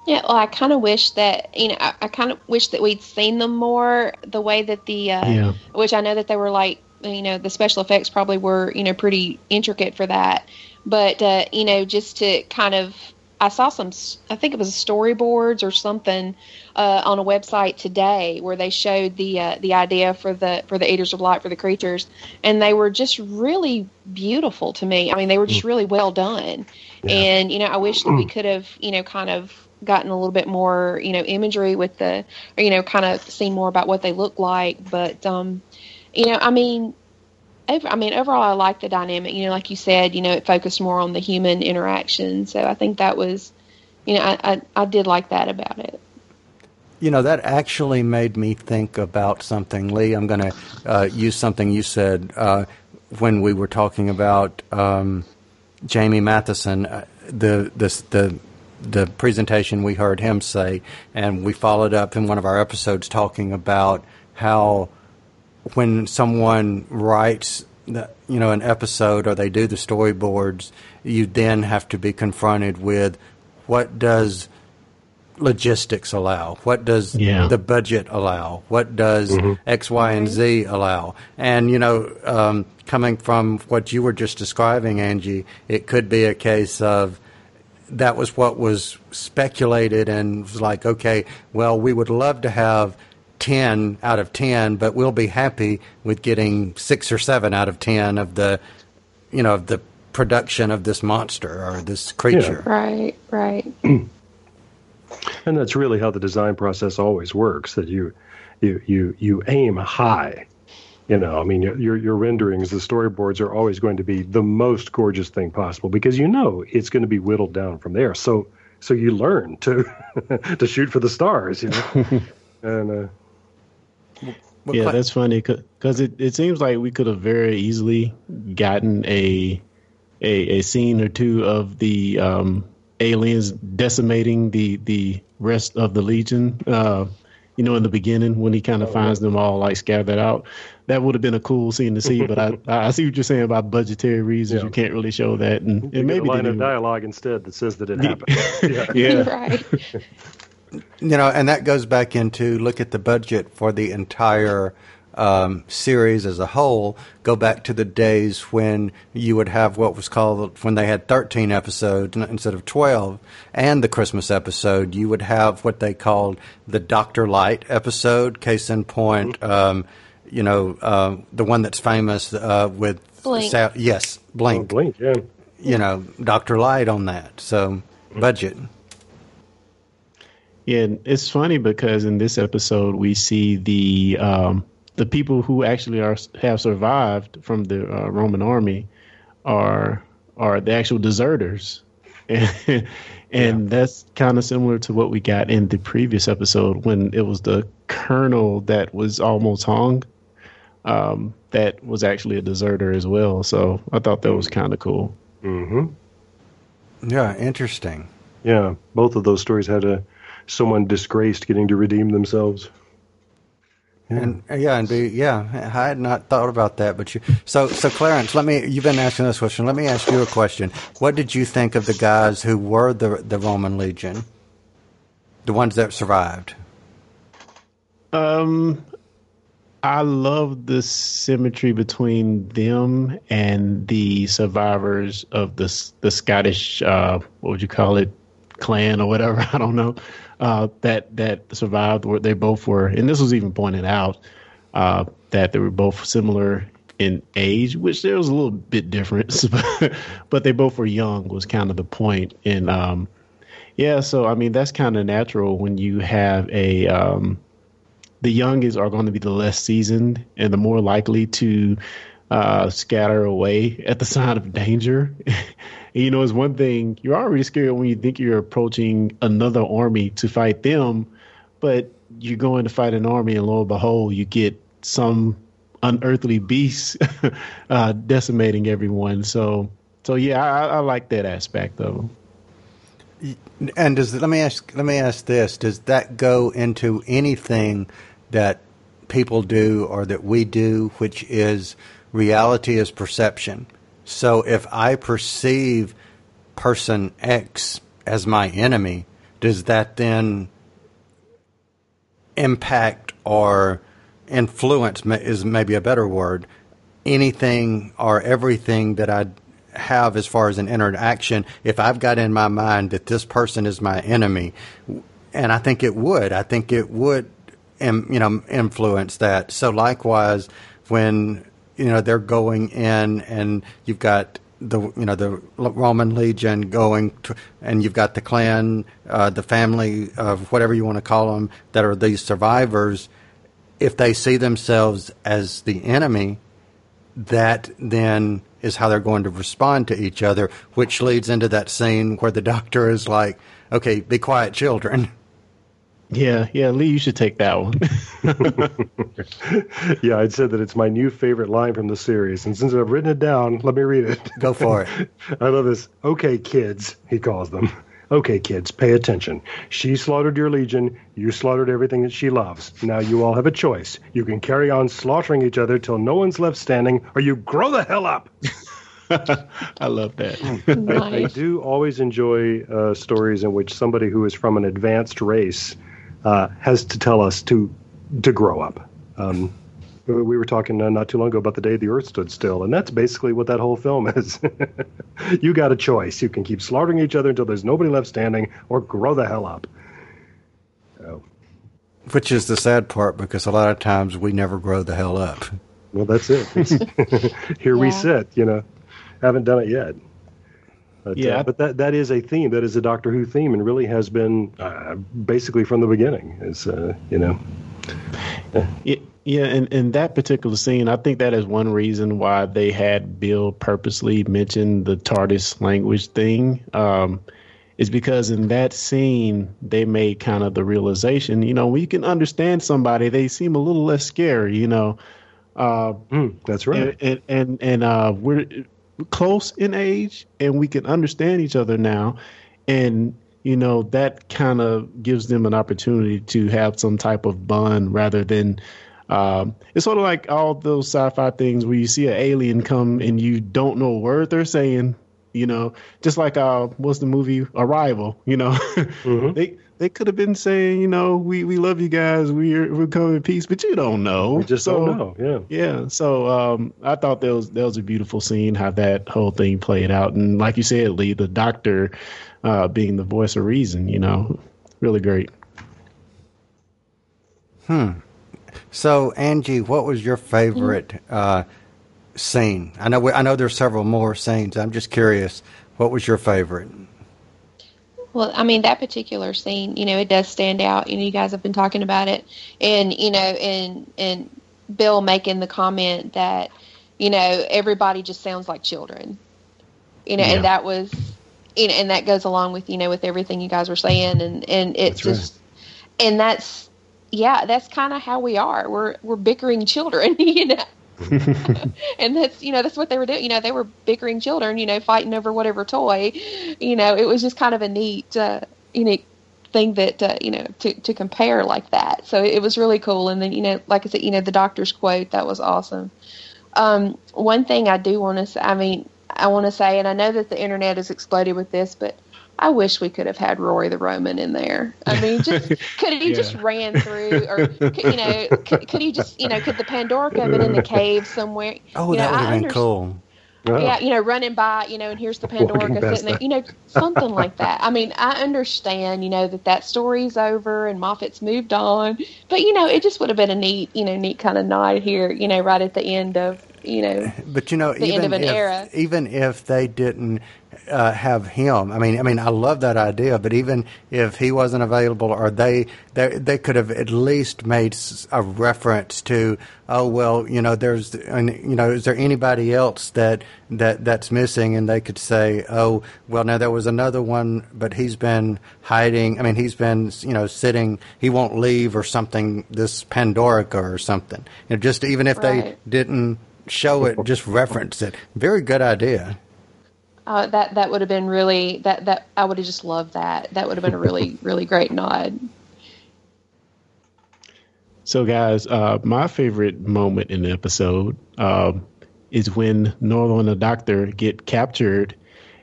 Yeah, well, I kind of wish that you know, I, I kind of wish that we'd seen them more the way that the, uh, yeah. which I know that they were like, you know, the special effects probably were, you know, pretty intricate for that, but uh, you know, just to kind of, I saw some, I think it was storyboards or something uh, on a website today where they showed the uh, the idea for the for the eaters of light for the creatures, and they were just really beautiful to me. I mean, they were just mm. really well done, yeah. and you know, I wish that we could have, you know, kind of gotten a little bit more, you know, imagery with the, or, you know, kind of seen more about what they look like. But, um, you know, I mean, I mean, overall, I like the dynamic. You know, like you said, you know, it focused more on the human interaction. So I think that was, you know, I, I, I did like that about it. You know, that actually made me think about something, Lee. I'm going to uh, use something you said uh, when we were talking about um, Jamie Mathieson. Uh, the the the the presentation we heard him say, and we followed up in one of our episodes talking about how when someone writes the, you know an episode or they do the storyboards, you then have to be confronted with what does logistics allow? What does Yeah. the budget allow? What does X, Y, and Z allow? And, you know, um, coming from what you were just describing, Angie, it could be a case of that was what was speculated and was like, okay, well, we would love to have 10 out of 10, but we'll be happy with getting six or seven out of 10 of the, you know, of the production of this monster or this creature. Right, right. And that's really how the design process always works. That you, you, you, you aim high. You know, I mean, your your, your renderings, the storyboards are always going to be the most gorgeous thing possible because you know it's going to be whittled down from there. So, so you learn to to shoot for the stars. You know, and uh, What yeah, cla- that's funny because it, it seems like we could have very easily gotten a a, a scene or two of the um, aliens decimating the the rest of the Legion. Uh, you know, in the beginning when he kind of oh, finds them all like scattered out, that would have been a cool scene to see. But I I see what you're saying about budgetary reasons. Yeah. You can't really show that, and, you and maybe a line of dialogue instead that says that it happened. yeah. Yeah, right. You know, and that goes back into look at the budget for the entire um, series as a whole. Go back to the days when you would have what was called when they had thirteen episodes instead of twelve, and the Christmas episode. You would have what they called the Doctor-lite episode. Case in point, um, you know, uh, the one that's famous uh, with Blink. Sa- yes, Oh, Blink. blink, yeah. You know, Doctor-lite on that. So budget. Yeah, it's funny because in this episode we see the um, the people who actually are have survived from the uh, Roman army are are the actual deserters, and, and that's kind of similar to what we got in the previous episode when it was the colonel that was almost hung. Um, that was actually a deserter as well. So I thought that was kind of cool. Hmm. Yeah, interesting. Yeah, both of those stories had a someone disgraced getting to redeem themselves. And uh, yeah, and be yeah, I had not thought about that, but you. So so Clarence, let me. You've been asking this question. Let me ask you a question. What did you think of the guys who were the the Roman legion, the ones that survived? Um, I love the symmetry between them and the survivors of the the Scottish uh, what would you call it clan or whatever I don't know uh, that that survived. Where they both were, and this was even pointed out uh, that they were both similar in age, which there was a little bit difference, but, but they both were young. Was kind of the point, and um, yeah, so I mean that's kind of natural when you have a um, the youngest are going to be the less seasoned and the more likely to uh, scatter away at the sign of danger. And, you know, it's one thing you're already scared when you think you're approaching another army to fight them, but you're going to fight an army, and lo and behold, you get some unearthly beast uh, decimating everyone. So, so yeah, I, I like that aspect of them. And does let me ask let me ask this: Does that go into anything that people do or that we do, which is reality is perception? So if I perceive person X as my enemy, does that then impact or influence is maybe a better word anything or everything that I have as far as an interaction? If I've got in my mind that this person is my enemy and I think it would I think it would um, you know influence that. So likewise when you know they're going in and you've got the you know the Roman legion going to, and you've got the clan uh, the family of whatever you want to call them that are these survivors. If they see themselves as the enemy that then is how they're going to respond to each other which leads into that scene where the doctor is like okay be quiet children Yeah, yeah, Lee, you should take that one. Yeah, I'd said that it's my new favorite line from the series, and since I've written it down, let me read it. go for it I love this. Okay, kids, he calls them. Okay, kids, pay attention. She slaughtered your legion. You slaughtered everything that she loves. Now you all have a choice. You can carry on slaughtering each other till no one's left standing, or you grow the hell up. I love that. I Nice. do always enjoy uh, stories in which somebody who is from an advanced race uh, has to tell us to to grow up. Um, we were talking uh, not too long ago about the day the Earth stood still, and that's basically what that whole film is. you got a choice: you can keep slaughtering each other until there's nobody left standing, or grow the hell up. So, Which is the sad part because a lot of times we never grow the hell up. well, that's it. It's- Here we sit. You know, haven't done it yet. But, Yeah. uh, but that that is a theme. That is a Doctor Who theme, and really has been uh, basically from the beginning. Is uh, you know, Yeah, yeah, and in that particular scene, I think that is one reason why they had Bill purposely mention the TARDIS language thing. Um, is because in that scene they made kind of the realization, you know, we can understand somebody, they seem a little less scary, you know. Uh, mm, that's right. and and and, and uh, we're close in age, and we can understand each other now, and you know that kind of gives them an opportunity to have some type of bond rather than. Um, it's sort of like all those sci-fi things where you see an alien come and you don't know a word they're saying. You know, just like uh, what's the movie Arrival? You know, they they could have been saying, you know, we, we love you guys, we're we're coming in peace, but you don't know. we just So- don't know. Yeah. yeah, so um, I thought that was that was a beautiful scene how that whole thing played out, and like you said, Lee, the doctor uh, being the voice of reason, you know, really great. Hmm. So, Angie, what was your favorite uh, scene? I know we, I know there's several more scenes. I'm just curious. What was your favorite? Well, I mean that particular scene, you know, it does stand out. You know, you guys have been talking about it, and you know, and and Bill making the comment that, you know, everybody just sounds like children. You know, Yeah. and that was, you know, and that goes along with you know with everything you guys were saying, and and it's That's right. just, and that's, yeah, that's kind of how we are. We're we're bickering children, you know. and that's you know that's what they were doing. You know they were bickering children you know fighting over whatever toy. You know it was just kind of a neat uh unique thing that uh, you know to to compare like that. So it was really cool. And then you know like i said you know the doctor's quote that was awesome. Um one thing i do want to i mean i want to say and i know that the internet has exploded with this but I wish we could have had Rory the Roman in there. I mean, just could he just ran through, or could, you know, could, could he just, you know, could the Pandora have been in the cave somewhere? Oh, you know, that would I have been under- cool. Oh, yeah, you know, running by, you know, and here's the Walking Pandora sitting there, you know, something like that. I mean, I understand, you know, that that story's over and Moffat's moved on, but you know, it just would have been a neat, you know, neat kind of nod here, you know, right at the end of, you know, But you know, The end of an if era. even if they didn't uh, have him, I mean, I mean, I love that idea. But even if he wasn't available, or they they they could have at least made a reference to, oh well, you know, there's, and, you know, is there anybody else that that that's missing? And they could say, oh well, now there was another one, but he's been hiding. I mean, he's been you know sitting, he won't leave or something. This Pandorica or something. You know, just even if they didn't show it, just reference it. Very good idea. Uh, that that would have been really that that I would have just loved that. That would have been a really really great nod. So, guys, uh, my favorite moment in the episode um, is when Nardole and the Doctor get captured,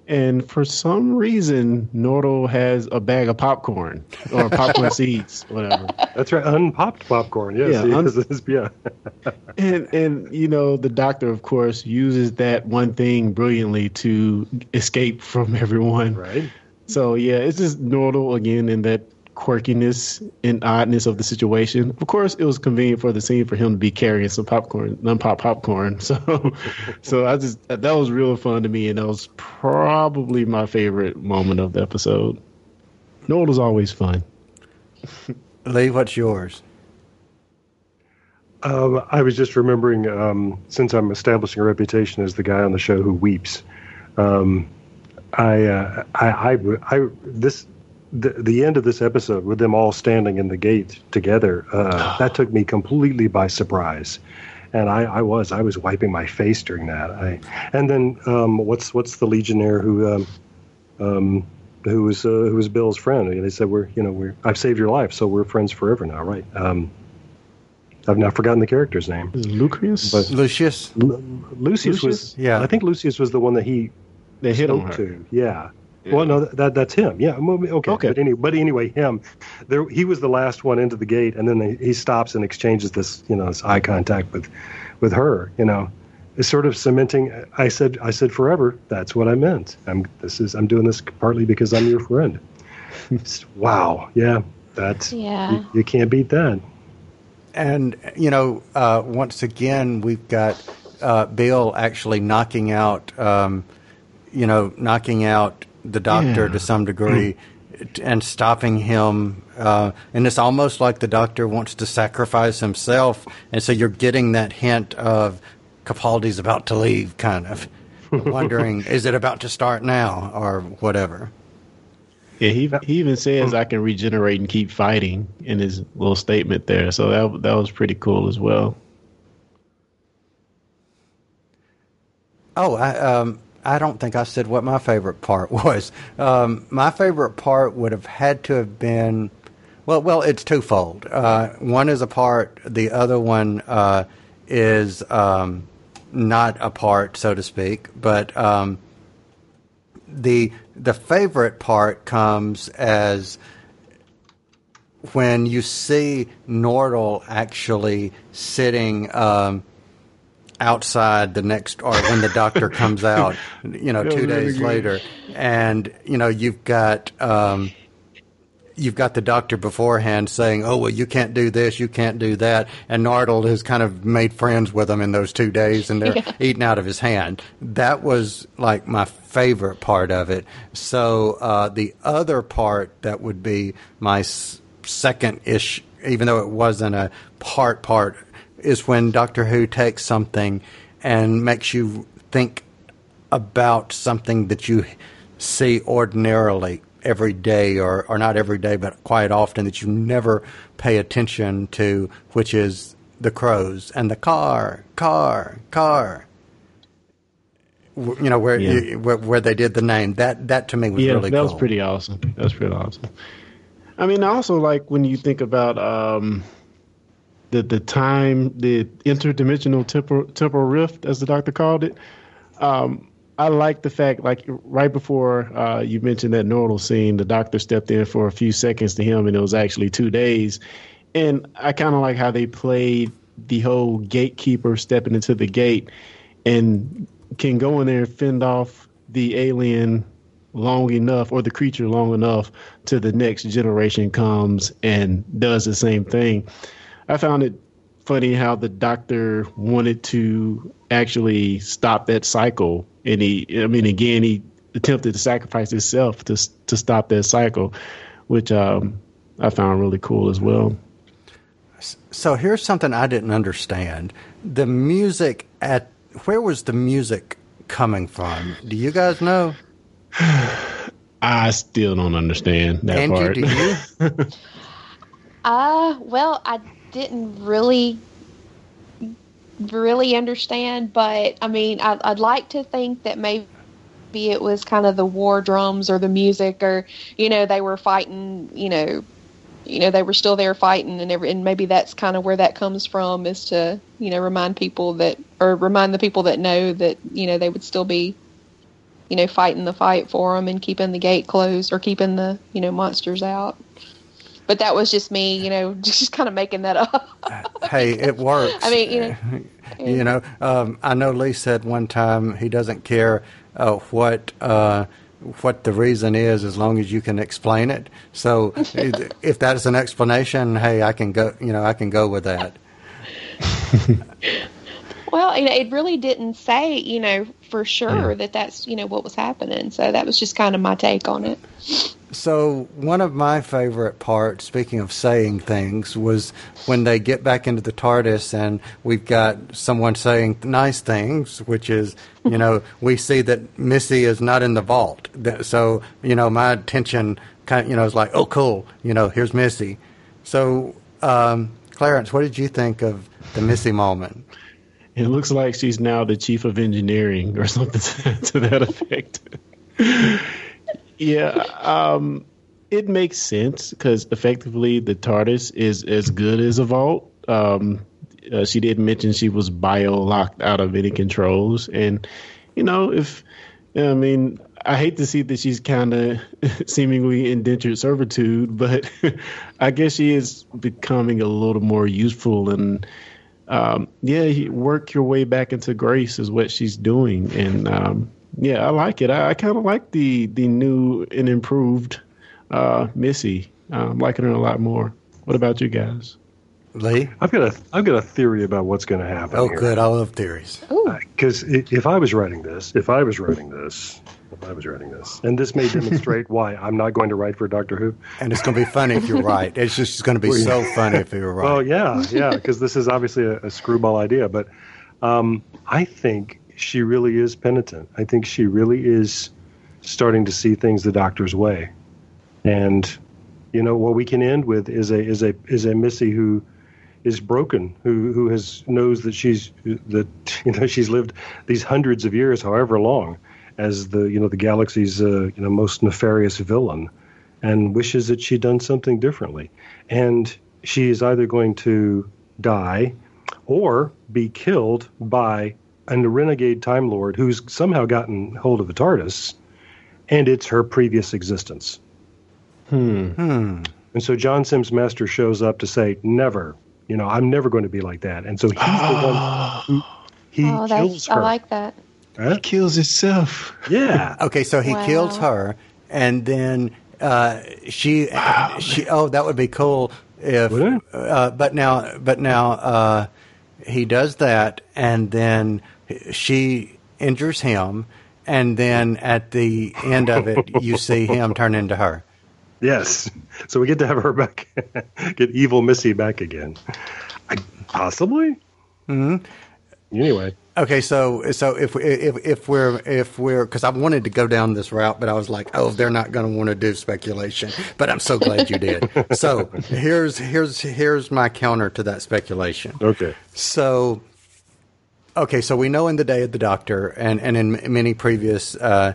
and for some reason, Nardole has a bag of popcorn or popcorn seeds, whatever. That's right. Unpopped popcorn. Yes. Yeah, un- this- yeah. And and you know, the Doctor, of course, uses that one thing brilliantly to escape from everyone. Right. So yeah, it's just Nardole again in that quirkiness and oddness of the situation. Of course, it was convenient for the scene for him to be carrying some popcorn, non-pop popcorn. So, so I just that was real fun to me, and that was probably my favorite moment of the episode. Nardole's always fun. Lee, what's yours? Um, I was just remembering, um, since I'm establishing a reputation as the guy on the show who weeps, um, I, uh, I, I, I, this, the, the end of this episode with them all standing in the gate together, uh, that took me completely by surprise. And I, I was, I was wiping my face during that. I, and then, um, what's, what's the Legionnaire who, um, um, who was, uh, who was Bill's friend? And they said, we're, you know, we're, I've saved your life, so we're friends forever now, right? Um, I've now forgotten the character's name. Lucius. But- Lucius. Lu- Lucius, was Yeah. I think Lucius was the one that he they hit on spoke her. to. Yeah. Well, no, that that's him. Yeah. Okay. Okay. But anyway, but anyway, him. There, he was the last one into the gate, and then they, he stops and exchanges this, you know, this eye contact with, with her. You know, it's sort of cementing. I said, I said forever. That's what I meant. I'm. This is. I'm doing this partly because I'm your friend. Wow. Yeah. That's. Yeah. You, you can't beat that. And, you know, uh, once again, we've got uh, Bill actually knocking out, um, you know, knocking out the doctor Yeah. to some degree and stopping him. Uh, and it's almost like the doctor wants to sacrifice himself. And so you're getting that hint of Capaldi's about to leave, kind of. Wondering, is it about to start now or whatever? Yeah, he he even says I can regenerate and keep fighting in his little statement there. So that that was pretty cool as well. Oh, I, um, I don't think I said what my favorite part was. Um, my favorite part would have had to have been, well, well, it's twofold. Uh, one is a part, the other one uh, is um, not a part, so to speak. But um, the the favorite part comes as when you see Nardole actually sitting. Outside the next or when the doctor comes out you know two days later. And you know you've got um you've got the doctor beforehand saying oh well you can't do this you can't do that. And Nardole has kind of made friends with him in those two days and they're eating out of his hand. That was like my favorite part of it. So uh the other part that would be my s- second ish even though it wasn't a part part is when Doctor Who takes something and makes you think about something that you see ordinarily every day, or, or not every day, but quite often that you never pay attention to, which is the crows and the car, car, car. W- You know where Yeah. you, where, where they did the name. That that to me was yeah, really that cool. was pretty awesome. That was pretty awesome. I mean, I also like when you think about um, the the time, the interdimensional temporal temporal rift, as the doctor called it. Um, I like the fact, like right before uh, you mentioned that Nardole scene, the doctor stepped in for a few seconds to him, and it was actually two days. And I kind of like how they played the whole gatekeeper stepping into the gate and can go in there and fend off the alien long enough or the creature long enough to the next generation comes and does the same thing. I found it funny how the doctor wanted to actually stop that cycle and he I mean again he attempted to sacrifice himself to to stop that cycle which um I found really cool as well. So here's something I didn't understand. The music at where was the music coming from? Do you guys know? I still don't understand that Angie, part. do you? Uh, well, I didn't really, really understand, but I mean, I, I'd like to think that maybe it was kind of the war drums or the music, or you know, they were fighting. You know, you know, they were still there fighting, and every, and maybe that's kind of where that comes from, is to you know remind people that, or remind the people that know that you know they would still be. You know, fighting the fight for them and keeping the gate closed or keeping the you know monsters out but that was just me, you know, just kind of making that up. hey, it works. I mean, you know, you know, um, I know Lee said one time he doesn't care uh, what uh, what the reason is as long as you can explain it. So if that is an explanation, hey, I can go. You know, I can go with that. well, you know, it really didn't say, you know, for sure that that's, you know, what was happening. So that was just kind of my take on it. So one of my favorite parts, speaking of saying things, was when they get back into the TARDIS and we've got someone saying nice things, which is, you know, we see that Missy is not in the vault. So, you know, my attention kind of, you know, is like, oh, cool, you know, here's Missy. So, um, Clarence, what did you think of the Missy moment? It looks like she's now the chief of engineering or something to that effect. yeah, um, it makes sense because effectively the TARDIS is as good as a vault. Um, uh, she did mention she was bio locked out of any controls, and you know if I mean I hate to see that she's kind of seemingly indentured servitude, but I guess she is becoming a little more useful and. Um, yeah, work your way back into grace is what she's doing, and um, yeah, I like it. I, I kind of like the the new and improved uh, Missy. Uh, I'm liking her a lot more. What about you guys? Lee? I've got a I've got a theory about what's going to happen. Oh, here. good. I love theories. Because if I was writing this, if I was writing this, if I was writing this, and this may demonstrate why I'm not going to write for Doctor Who. And it's going to be funny if you're right. It's just going to be so funny if you're right. Well, yeah, yeah, because this is obviously a, a screwball idea, but um, I think she really is penitent. I think she really is starting to see things the Doctor's way, and you know what we can end with is a is a is a Missy who is broken, who who has knows that she's that you know she's lived these hundreds of years, however long, as the you know the galaxy's uh, you know most nefarious villain, and wishes that she'd done something differently, and she is either going to die, or be killed by a renegade Time Lord who's somehow gotten hold of the TARDIS, and it's her previous existence. Hmm. Hmm. And so John Simm's Master shows up to say, "Never, you know, I'm never going to be like that." And so he's the one who he oh, kills that's I like that. Huh? He kills himself. Yeah. Okay, so he Wow. kills her, and then uh, she she. Oh, that would be cool if. Uh, but now, but now uh, he does that, and then she injures him, and then at the end of it, you see him turn into her. Yes. So we get to have her back, get evil Missy back again. I, possibly. hmm Anyway, Okay, so so if we- if if we're if we're because I wanted to go down this route, but I was like, oh, they're not going to want to do speculation. But I'm so glad you did. so here's here's here's my counter to that speculation. okay. So, okay, so we know in the Day of the Doctor, and and in many previous, uh,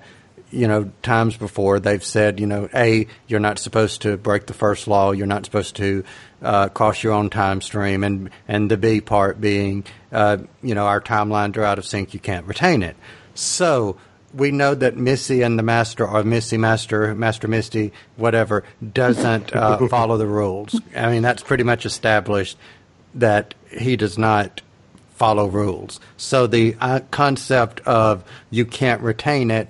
you know, times before, they've said, you know, a you're not supposed to break the first law, you're not supposed to uh, cross your own time stream, and and the B part being, uh, you know, our timelines are out of sync, you can't retain it. So. We know that Missy and the Master, or Missy Master, Master Misty, whatever, doesn't uh, follow the rules. I mean, that's pretty much established that he does not follow rules. So the uh, concept of you can't retain it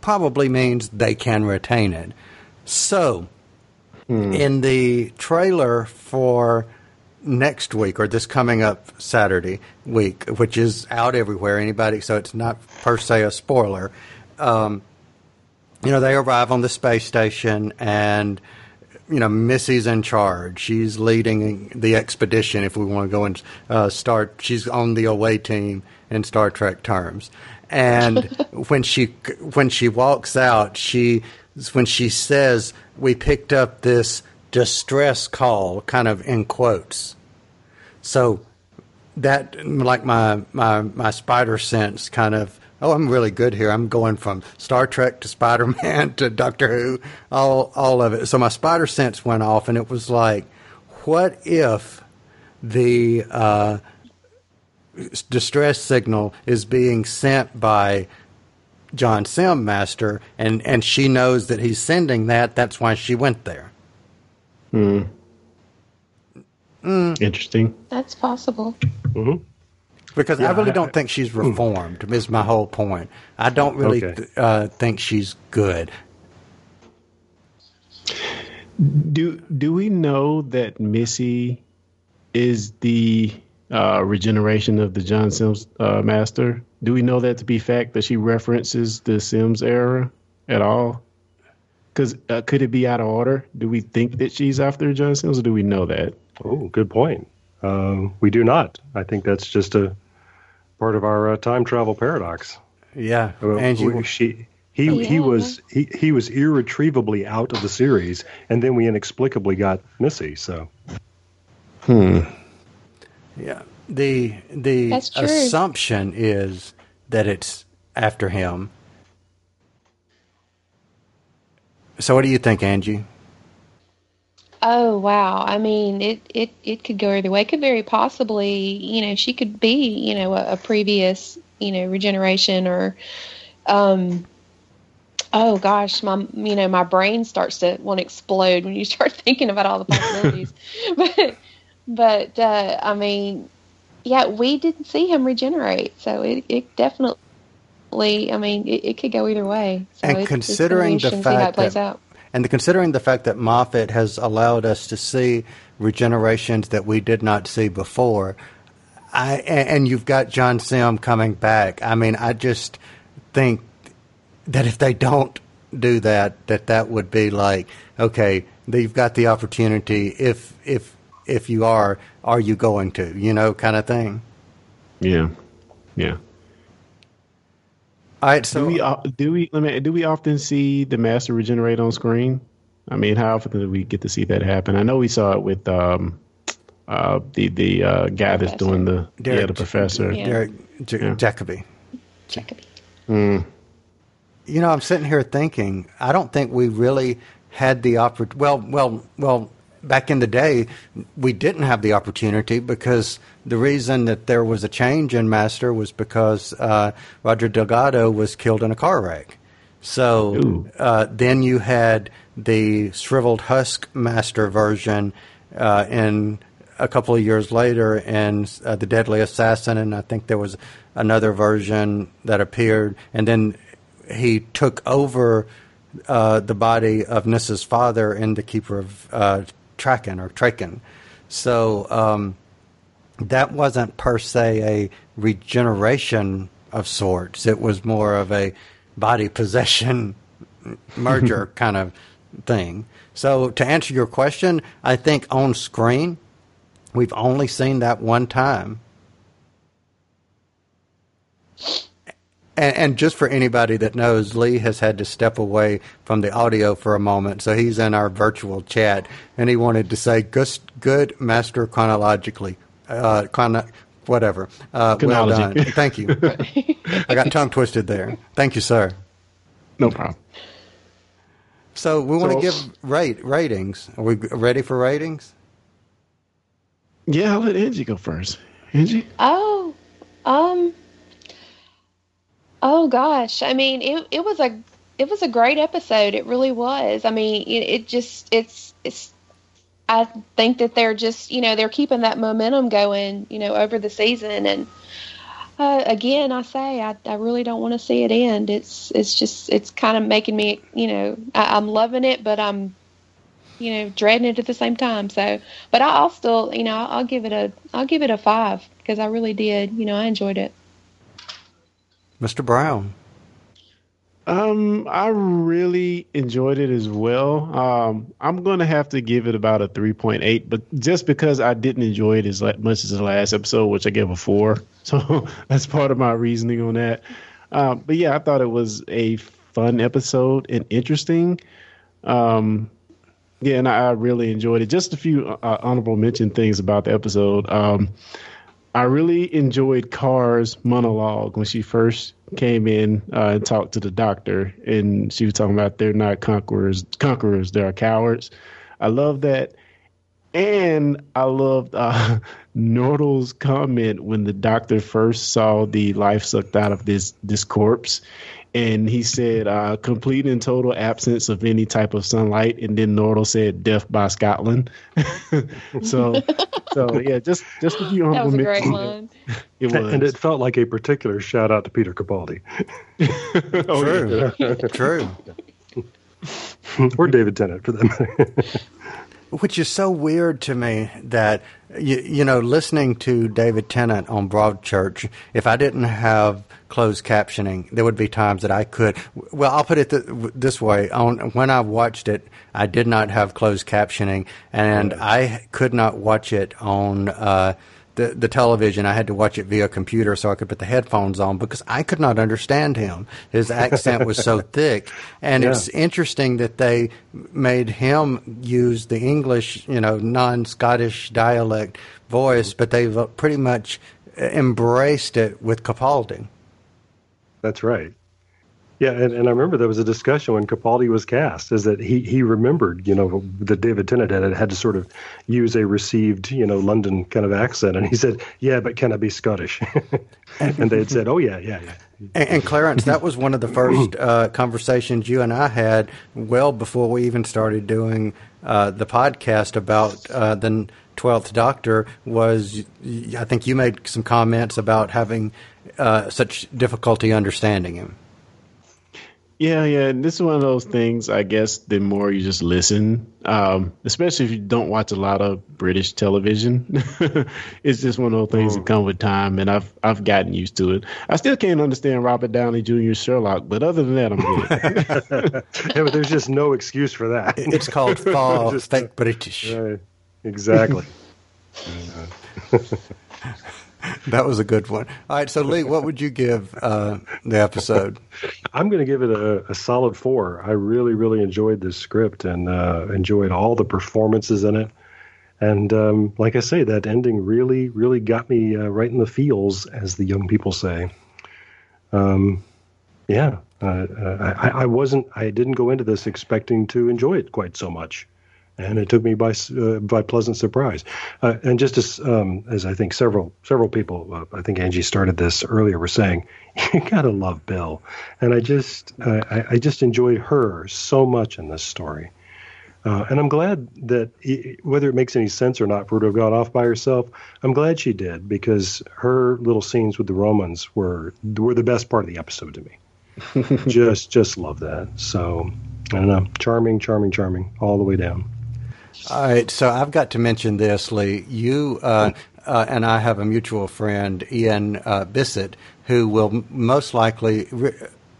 probably means they can retain it. So in the trailer for next week or this coming up Saturday week, which is out everywhere, anybody, so it's not per se a spoiler. Um, you know, they arrive on the space station and you know, Missy's in charge. She's leading the expedition. If we want to go and uh, start, she's on the away team in Star Trek terms. And when she when she walks out, she when she says, "We picked up this distress call," kind of in quotes. So that like my my my spider sense kind of oh I'm really good here. I'm going from Star Trek to Spider Man to Doctor Who, all all of it. So my spider sense went off, and it was like, what if the uh, distress signal is being sent by John Simm Master, and and she knows that he's sending that. That's why she went there. Hmm. Interesting. That's possible. Because I really I- don't think she's reformed. Is my whole point. I don't really Okay. th- uh, think she's good. Do do we know that Missy is the uh, regeneration of the John Simm's uh, master? Do we know that to be fact that she references the Simm's era at all? Because uh, could it be out of order? Do we think that she's after John Simm's, or do we know that? Oh, good point. Um, we do not. I think that's just a part of our uh, time travel paradox. Yeah, Uh, Angie. we- she, he, he was he, he was irretrievably out of the series, and then we inexplicably got Missy. So Hmm. Yeah. The the assumption is that it's after him. So what do you think, Angie? Oh wow! I mean, it it it could go either way. It could very possibly, you know, she could be, you know, a, a previous, you know, regeneration or, um, oh gosh, my you know my brain starts to want to explode when you start thinking about all the possibilities. but but uh, I mean, yeah, we didn't see him regenerate, so it it definitely. I mean, it, it could go either way. So And it's- it's considering the interesting see how it fact plays that- out. And considering the fact that Moffat has allowed us to see regenerations that we did not see before, I and you've got John Simm coming back. I mean, I just think that if they don't do that, that that would be like, okay, you've got the opportunity. If if if you are, are you going to? You know, kind of thing. Yeah, yeah. All right, so do we o- do we let me do we often see the master regenerate on screen? I mean, how often do we get to see that happen? I know we saw it with um, uh, the the uh, guy that's doing the yeah the professor. Yeah. Derek J- Yeah. Jacobi. Jacobi. Mm. You know, I'm sitting here thinking. I don't think we really had the opportunity. Well, well, well. Back in the day, we didn't have the opportunity because the reason that there was a change in Master was because uh, Roger Delgado was killed in a car wreck. So uh, then you had the shriveled husk Master version uh, in a couple of years later in uh, the Deadly Assassin, and I think there was another version that appeared, and then he took over uh, the body of Nyssa's father in the Keeper of uh, Traken or Traken. So um, that wasn't per se a regeneration of sorts. It was more of a body possession merger kind of thing. So to answer your question, I think on screen we've only seen that one time. And, and just for anybody that knows, Lee has had to step away from the audio for a moment, so he's in our virtual chat, and he wanted to say good, good master chronologically, uh, chrono, whatever. Uh, well done. Thank you. I got tongue twisted there. Thank you, sir. No problem. So we want to So- give rate ratings. Are we ready for ratings? Yeah, I'll let Angie go first. Angie, Oh, um, oh gosh. I mean, it it was a it was a great episode. It really was. I mean, it, it just it's it's. I think that they're just you know they're keeping that momentum going you know over the season and uh, again I say I, I really don't want to see it end. It's it's just it's kind of making me you know I, I'm loving it but I'm you know dreading it at the same time. So but I, I'll still you know I'll give it a I'll give it a five because I really did you know I enjoyed it. Mr. Brown. um, I really enjoyed it as well. Um, I'm going to have to give it about a 3.8, but just because I didn't enjoy it as much as the last episode, which I gave a four, so that's part of my reasoning on that. Um, but yeah, I thought it was a fun episode and interesting. Um, yeah, and I, I really enjoyed it. Just a few uh, honorable mention things about the episode. Um, I really enjoyed Kar's monologue when she first came in uh, and talked to the doctor, and she was talking about they're not conquerors, conquerors, they're cowards. I love that, and I loved uh, comment when the doctor first saw the life sucked out of this this corpse, and he said uh, complete and total absence of any type of sunlight, and then Nardole said death by Scotland. so, so yeah, just just a few That honorable was a great one. It was. And it felt like a particular shout out to Peter Capaldi oh, yeah. True. or David Tennant for them. Which is so weird to me that you, you know, listening to David Tennant on Broadchurch, if I didn't have closed captioning, there would be times that I could. Well, I'll put it th- this way: on when I watched it, I did not have closed captioning, and I could not watch it on. Uh, the, the television, I had to watch it via computer so I could put the headphones on because I could not understand him. His accent was so thick. And Yeah. it's interesting that they made him use the English, you know, non Scottish dialect voice, but they've uh, pretty much embraced it with Capaldi. That's right. Yeah, and, and I remember there was a discussion when Capaldi was cast, is that he, he remembered, you know, that David Tennant had had to sort of use a received, you know, London kind of accent, and he said, "Yeah, but can I be Scottish?" and they had said, "Oh yeah, yeah, yeah." And, and Clarence, that was one of the first uh, conversations you and I had well before we even started doing uh, the podcast about uh, the Twelfth Doctor. Was I think you made some comments about having uh, such difficulty understanding him. Yeah, yeah. And this is one of those things, I guess, the more you just listen, um, especially if you don't watch a lot of British television, it's just one of those things that come with time, and I've I've gotten used to it. I still can't understand Robert Downey Jr. Sherlock, but other than that, I'm good. yeah, but there's just no excuse for that. It's called far Just, fake British. Right. Exactly. That was a good one. All right, so Lee, what would you give uh, the episode? I'm going to give it a, a solid four. I really, really enjoyed this script and uh, enjoyed all the performances in it. And um, like I say, that ending really, really got me uh, right in the feels, as the young people say. Um, yeah, I, I wasn't. I didn't go into this expecting to enjoy it quite so much, and it took me by uh, by pleasant surprise. Uh, and just as um, as I think several several people, uh, I think Angie started this earlier, were saying, you gotta love Bill, and I just uh, I, I just enjoyed her so much in this story. Uh, and I'm glad that i whether it makes any sense or not for her to have gone off by herself, I'm glad she did because her little scenes with the Romans were were the best part of the episode to me. just just love that. So I don't know, charming, charming, charming, all the way down. All right, so I've got to mention this, Lee. You uh, uh, and I have a mutual friend, Ian uh, Bissett, who will most likely re-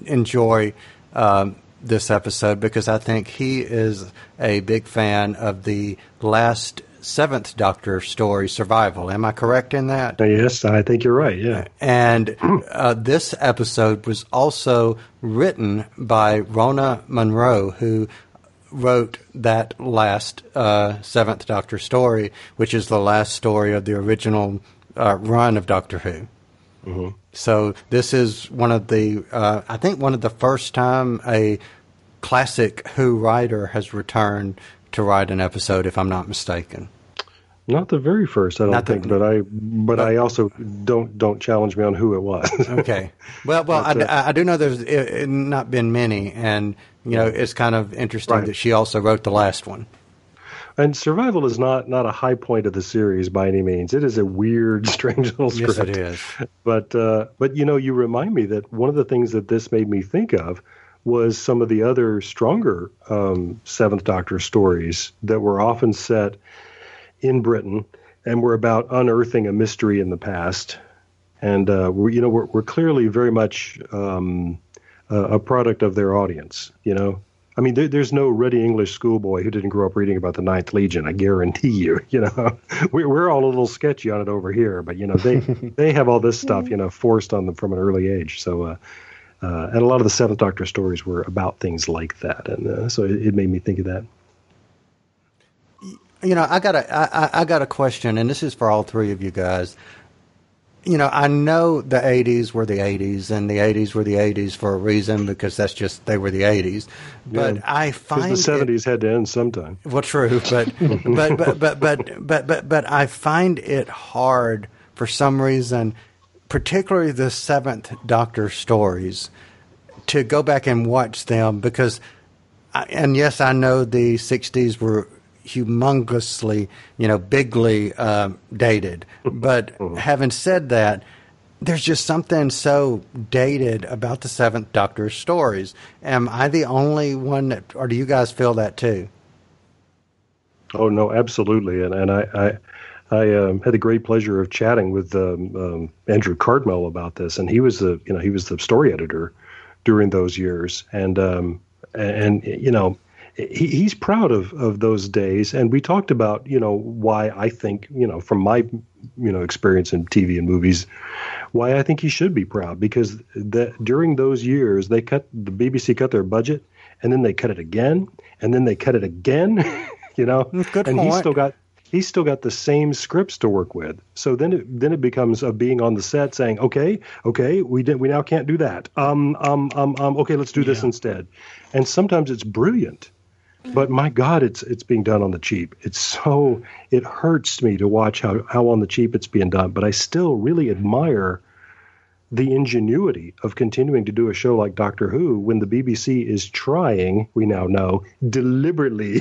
enjoy um, this episode because I think he is a big fan of the last Seventh Doctor story, Survival. Am I correct in that? Yes, I think you're right. Yeah. And uh, this episode was also written by Rona Munro, who wrote that last uh, Seventh Doctor story, which is the last story of the original uh, run of Doctor Who. So this is one of the, uh, I think, one of the first time a classic Who writer has returned to write an episode, if I'm not mistaken. Not the very first, I don't Not the- think, but I but I also don't don't challenge me on who it was. Okay. Well, well, I, That's. I, do know there's it, it not been many, and you know it's kind of interesting Right. that she also wrote the last one. And survival is not not a high point of the series by any means. It is a weird, strange little script. Yes, it is. But uh, but you know, you remind me that one of the things that this made me think of was some of the other stronger um, Seventh Doctor stories that were often set in Britain and we're about unearthing a mystery in the past. And uh, we're, you know, we're, we're clearly very much um, a, a product of their audience. You know, I mean, there, there's no ready English schoolboy who didn't grow up reading about the Ninth Legion. I guarantee you. You know, we're we're all a little sketchy on it over here, but you know, they they have all this stuff, you know, forced on them from an early age. So, uh, uh, and a lot of the Seventh Doctor stories were about things like that, and uh, so it, it made me think of that. You know, I got a I, I- got a question, and this is for all three of you guys. You know, I know the '80s were the '80s, and the '80s were the '80s for a reason because that's just they were the '80s. But Yeah, I find the it- seventies had to end sometime. Well, true, but but, but but but but but but I find it hard for some reason, particularly the Seventh Doctor stories, to go back and watch them because, and yes, I know the '60s were humongously, you know, bigly um, dated, but having said that. There's just something so dated about the Seventh Doctor stories. Am I the only one that, or do you guys feel that too? Oh no, absolutely, and and I I, I um, had the great pleasure of chatting with um, um, Andrew Cartmel about this, and he was the you know he was the story editor during those years, and um, and you know he, he's proud of of those days, and we talked about you know why I think you know from my you know experience in TV and movies why I think he should be proud because that during those years they cut the BBC cut their budget and then they cut it again and then they cut it again you know Good and he's still got he's still got the same scripts to work with. So then it then it becomes of being on the set saying, okay, okay, we did we now can't do that. Um, um, um, um okay, let's do this instead. And sometimes it's brilliant. But my God, it's it's being done on the cheap. It's so it hurts me to watch how, how on the cheap it's being done. But I still really admire the ingenuity of continuing to do a show like Doctor Who when the BBC is trying, we now know, deliberately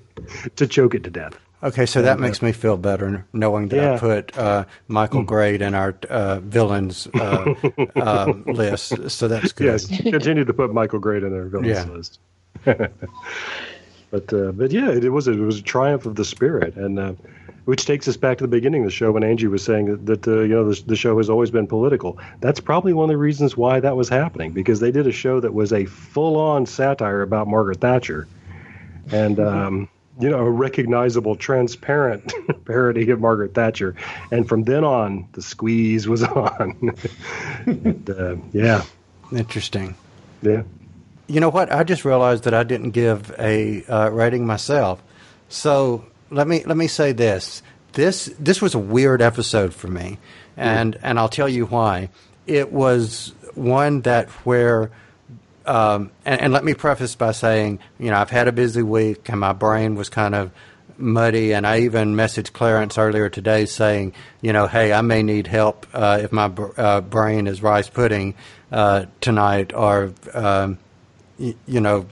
to choke it to death. Okay, so that makes me feel better knowing that I put uh, Michael Grade in our uh, villains uh, uh, list. So that's good. Yes, continue to put Michael Grade in their villains Yeah. list. but uh, but yeah, it, it was a, it was a triumph of the spirit, and uh, which takes us back to the beginning of the show when Angie was saying that, that uh, you know the, the show has always been political. That's probably one of the reasons why that was happening because they did a show that was a full on satire about Margaret Thatcher, and. Um, you know, a recognizable, transparent parody of Margaret Thatcher, and from then on, the squeeze was on. and, uh, yeah, Interesting. yeah. You know what? I just realized that I didn't give a uh, rating myself. So let me let me say this. This this was a weird episode for me, and and I'll tell you why. It was one that where. Um, and, and let me preface by saying, you know, I've had a busy week and my brain was kind of muddy. And I even messaged Clarence earlier today saying, you know, hey, I may need help uh, if my uh, brain is rice pudding uh, tonight, or um, y- you know,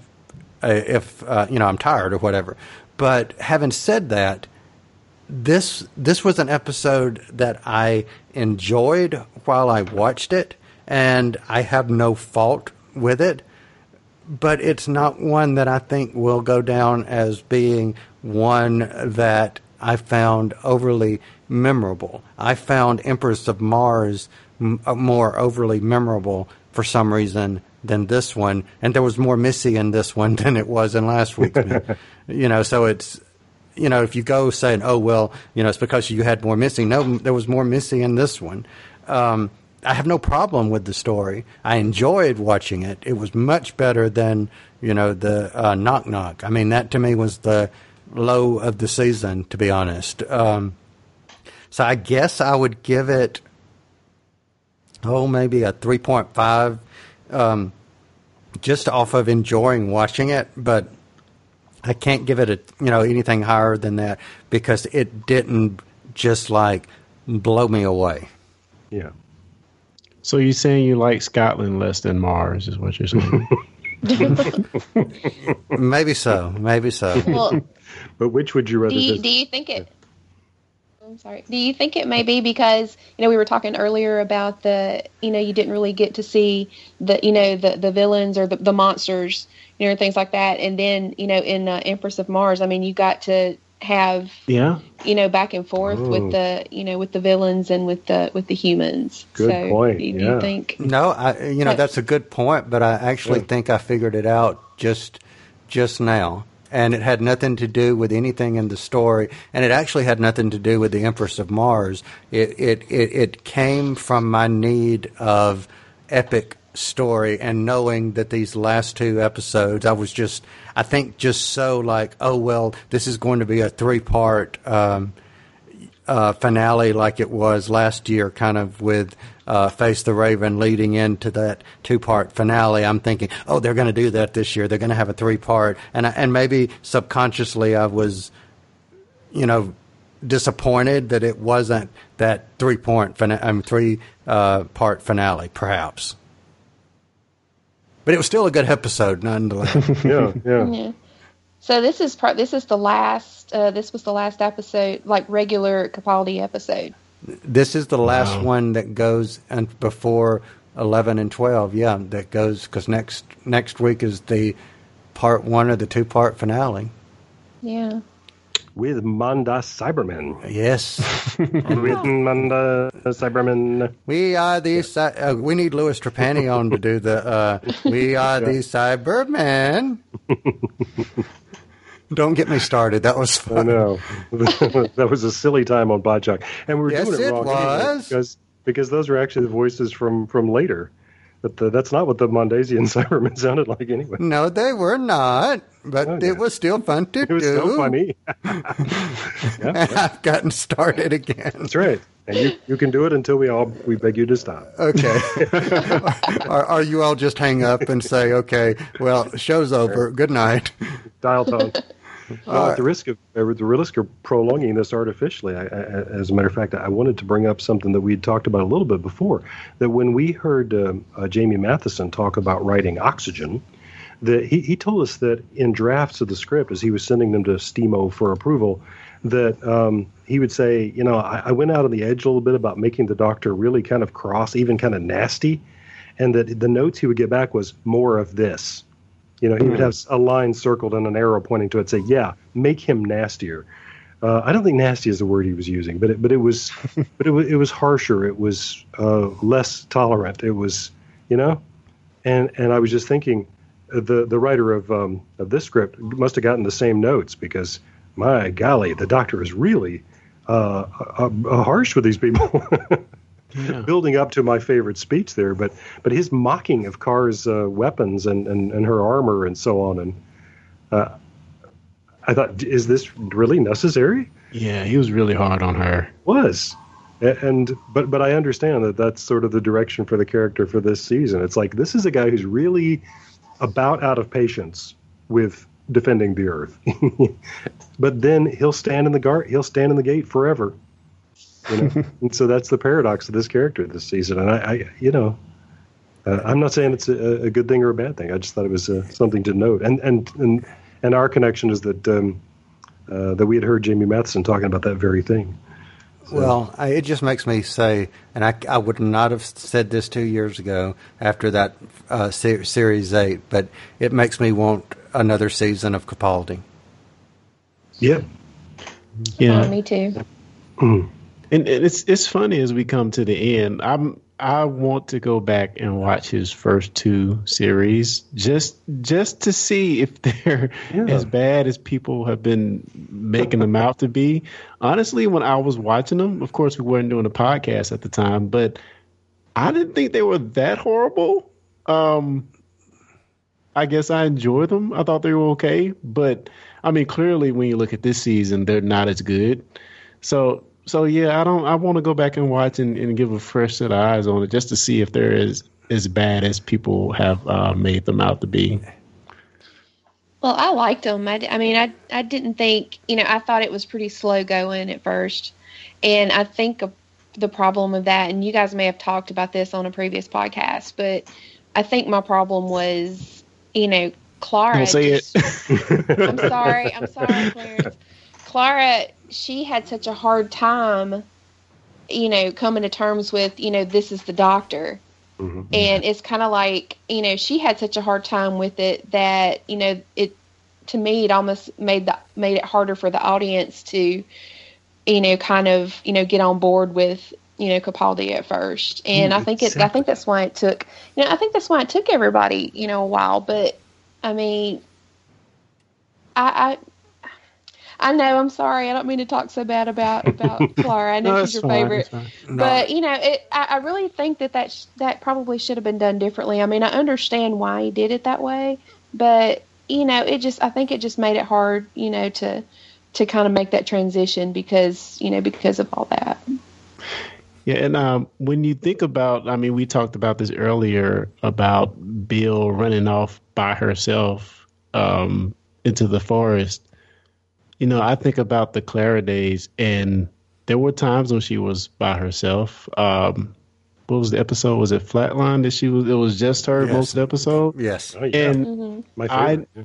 uh, if uh, you know I'm tired or whatever. But having said that, this this was an episode that I enjoyed while I watched it, and I have no fault with it. But it's not one that I think will go down as being one that I found overly memorable. I found Empress of Mars m- uh, more overly memorable for some reason than this one, and there was more Missy in this one than it was in last week's. you know, so it's you know, if you go saying, "Oh well," you know, it's because you had more Missy. No, there was more Missy in this one. Um, I have no problem with the story. I enjoyed watching it. It was much better than you know the uh, Knock Knock. I mean, that to me was the low of the season, to be honest. Um, so I guess I would give it, oh, maybe a three point five, um, just off of enjoying watching it, but. I can't give it a you know anything higher than that because it didn't just like blow me away. Yeah. So you're saying you like Scotland less than Mars, is what you're saying? Maybe so, maybe so. Well, But which would you rather do you, do you think it? I'm sorry. Do you think it may be because you know we were talking earlier about the you know you didn't really get to see the you know the the villains or the, the monsters you know and things like that, and then you know in uh, Empress of Mars, I mean you got to have yeah. you know back and forth Oh. with the you know with the villains and with the with the humans. Good so, point, Do, do yeah. you think? No, I you know that's a good point, but I actually Yeah. think I figured it out just just now. And it had nothing to do with anything in the story, and it actually had nothing to do with the Empress of Mars. It it it, it came from my need of epic story and knowing that these last two episodes, I was just, I think, just so like, oh well, this is going to be a three part. Um, uh, finale like it was last year, kind of with uh, Face the Raven leading into that two part finale. I'm thinking, oh, they're going to do that this year. They're going to have a three part, and I, and maybe subconsciously I was, you know, disappointed that it wasn't that three point fina- um, three uh, part finale, perhaps. But it was still a good episode, nonetheless. yeah, yeah. Yeah. So this is part. This is the last. Uh, this was the last episode, like regular Capaldi episode. This is the last Wow. one that goes and before eleven and twelve. Yeah, that goes because next next week is the part one of the two part finale. Yeah. With Manda Cybermen. Yes, With Manda Cybermen. we are the. Cy- Uh, we need Louis Trapani on to do the. Uh, we are the Cybermen. Don't get me started. That was I know. that was a silly time on Podshock. And we were Yes, doing it it wrong anyway, because because those were actually the voices from from later. But uh, that's not what the Mondasian Cybermen sounded like anyway. No, they were not, but Oh, yeah. it was still fun to It was do. so funny. I've gotten started again. That's right. And you, you can do it until we all we beg you to stop. Okay. are, or you all just hang up and say, okay, well, show's over. Good night. Dial tone. Well, at the risk of at the risk of prolonging this artificially, I, I, as a matter of fact, I wanted to bring up something that we had talked about a little bit before. That when we heard um uh, Jamie Mathieson talk about writing Oxygen, that he, he told us that in drafts of the script, as he was sending them to Stemo for approval, that um, he would say, you know, I, I went out on the edge a little bit about making the Doctor really kind of cross, even kind of nasty, and that the notes he would get back was more of this. You know, he would have a line circled and an arrow pointing to it, say, "Yeah, make him nastier." Uh, I don't think "nasty" is the word he was using, but it, but it was, but it was, it was harsher. It was uh, less tolerant. It was, you know, and and I was just thinking, the the writer of um, of this script must have gotten the same notes because, my golly, the Doctor is really uh, uh, uh, harsh with these people. building up to my favorite speech there, but but his mocking of Kar's uh, weapons and, and, and her armor and so on, and uh, I thought, is this really necessary? Yeah, he was really hard on her. Was, and but but I understand that that's sort of the direction for the character for this season. It's like this is a guy who's really about out of patience with defending the Earth, but then he'll stand in the guard, he'll stand in the gate forever. You know, and so that's the paradox of this character this season. And I, I you know, uh, I'm not saying it's a, a good thing or a bad thing. I just thought it was uh, something to note. And and and and our connection is that um, uh, that we had heard Jamie Mathieson talking about that very thing. Well, I, it just makes me say, and I, I would not have said this two years ago after that uh, se- Series 8, but it makes me want another season of Capaldi. Yeah. Yeah, Oh, me too. and and it's it's funny as we come to the end. I'm I want to go back and watch his first two series just just to see if they're Yeah. as bad as people have been making them out to be. Honestly, when I was watching them, of course we weren't doing a podcast at the time, but I didn't think they were that horrible. Um I guess I enjoyed them. I thought they were okay, but I mean, clearly when you look at this season, they're not as good. So, so yeah, I don't. I want to go back and watch and, and give a fresh set of eyes on it just to see if they're as as bad as people have uh, made them out to be. Well, I liked them. I, I mean, I I didn't think you know I thought it was pretty slow going at first, and I think of the problem with that, and you guys may have talked about this on a previous podcast, but I think my problem was you know Clara. Don't say it. I'm sorry. I'm sorry, Clarence. Clara, she had such a hard time, you know, coming to terms with, you know, this is the doctor. Mm-hmm. And it's kind of like, you know, she had such a hard time with it that, you know, it to me it almost made the made it harder for the audience to, you know, kind of, you know, get on board with, you know, Capaldi at first. And I mm, think it I think that's why it took, you know, I think that's why it took everybody, you know, a while, but I mean, I, I I know. I'm sorry. I don't mean to talk so bad about about Clara. I know No, she's your fine, favorite, fine. but you know, it. I, I really think that that sh- that probably should have been done differently. I mean, I understand why he did it that way, but you know, it just. I think it just made it hard. You know, to to kind of make that transition because you know because of all that. Yeah, and um, when you think about, I mean, we talked about this earlier about Bill running off by herself um, into the forest. You know, I think about the Clara days, and there were times when she was by herself. Um, what was the episode? Was it Flatline that she was? It was just her Yes. most episode. Yes. Oh, yeah. And My I- favorite. Yeah.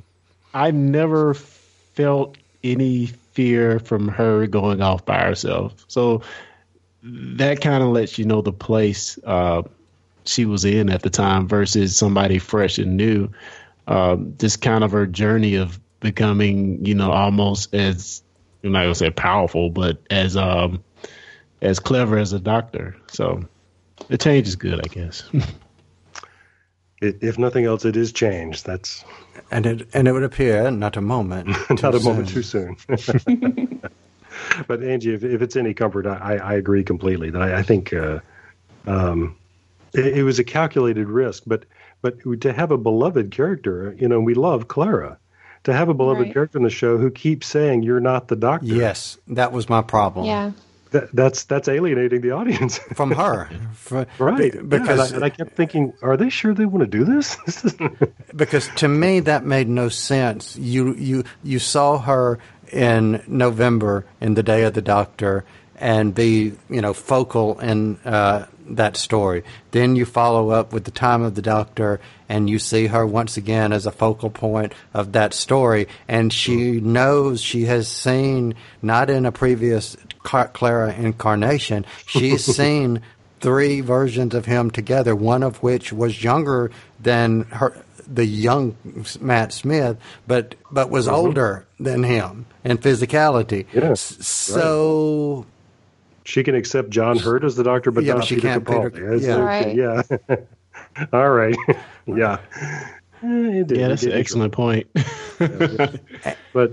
I never felt any fear from her going off by herself. So that kind of lets you know the place uh, she was in at the time versus somebody fresh and new. Um, just kind of her journey of becoming, you know, almost as I'm not gonna say powerful, but as um as clever as a doctor. So the change is good, I guess. It, if nothing else, it is change. That's And it and it would appear not a moment. not too a moment too soon. but Angie, if, if it's any comfort, I, I agree completely. That I, I think, uh, um, it, it was a calculated risk, but but to have a beloved character, you know, we love Clara. To have a beloved Right. character in the show who keeps saying you're not the doctor. Yes, that was my problem. Yeah. that, that's that's alienating the audience. From her. For- right. be- Yeah, Because and, I, and I kept thinking, are they sure they want to do this? This because to me that made no sense. You you you saw her in November in the Day of the Doctor and be you know focal in uh, that story. Then you follow up with the Time of the Doctor and you see her once again as a focal point of that story. And she knows she has seen not in a previous Clara incarnation. She's seen three versions of him together, one of which was younger than her the young Matt Smith, but but was mm-hmm. older than him in physicality. Yeah, S- So she can accept John Hurt as the doctor, but Yeah, not but she Peter can't Capaldi. Peter- yeah. okay, yeah. All right. yeah. It did- Yeah, that's an excellent point. But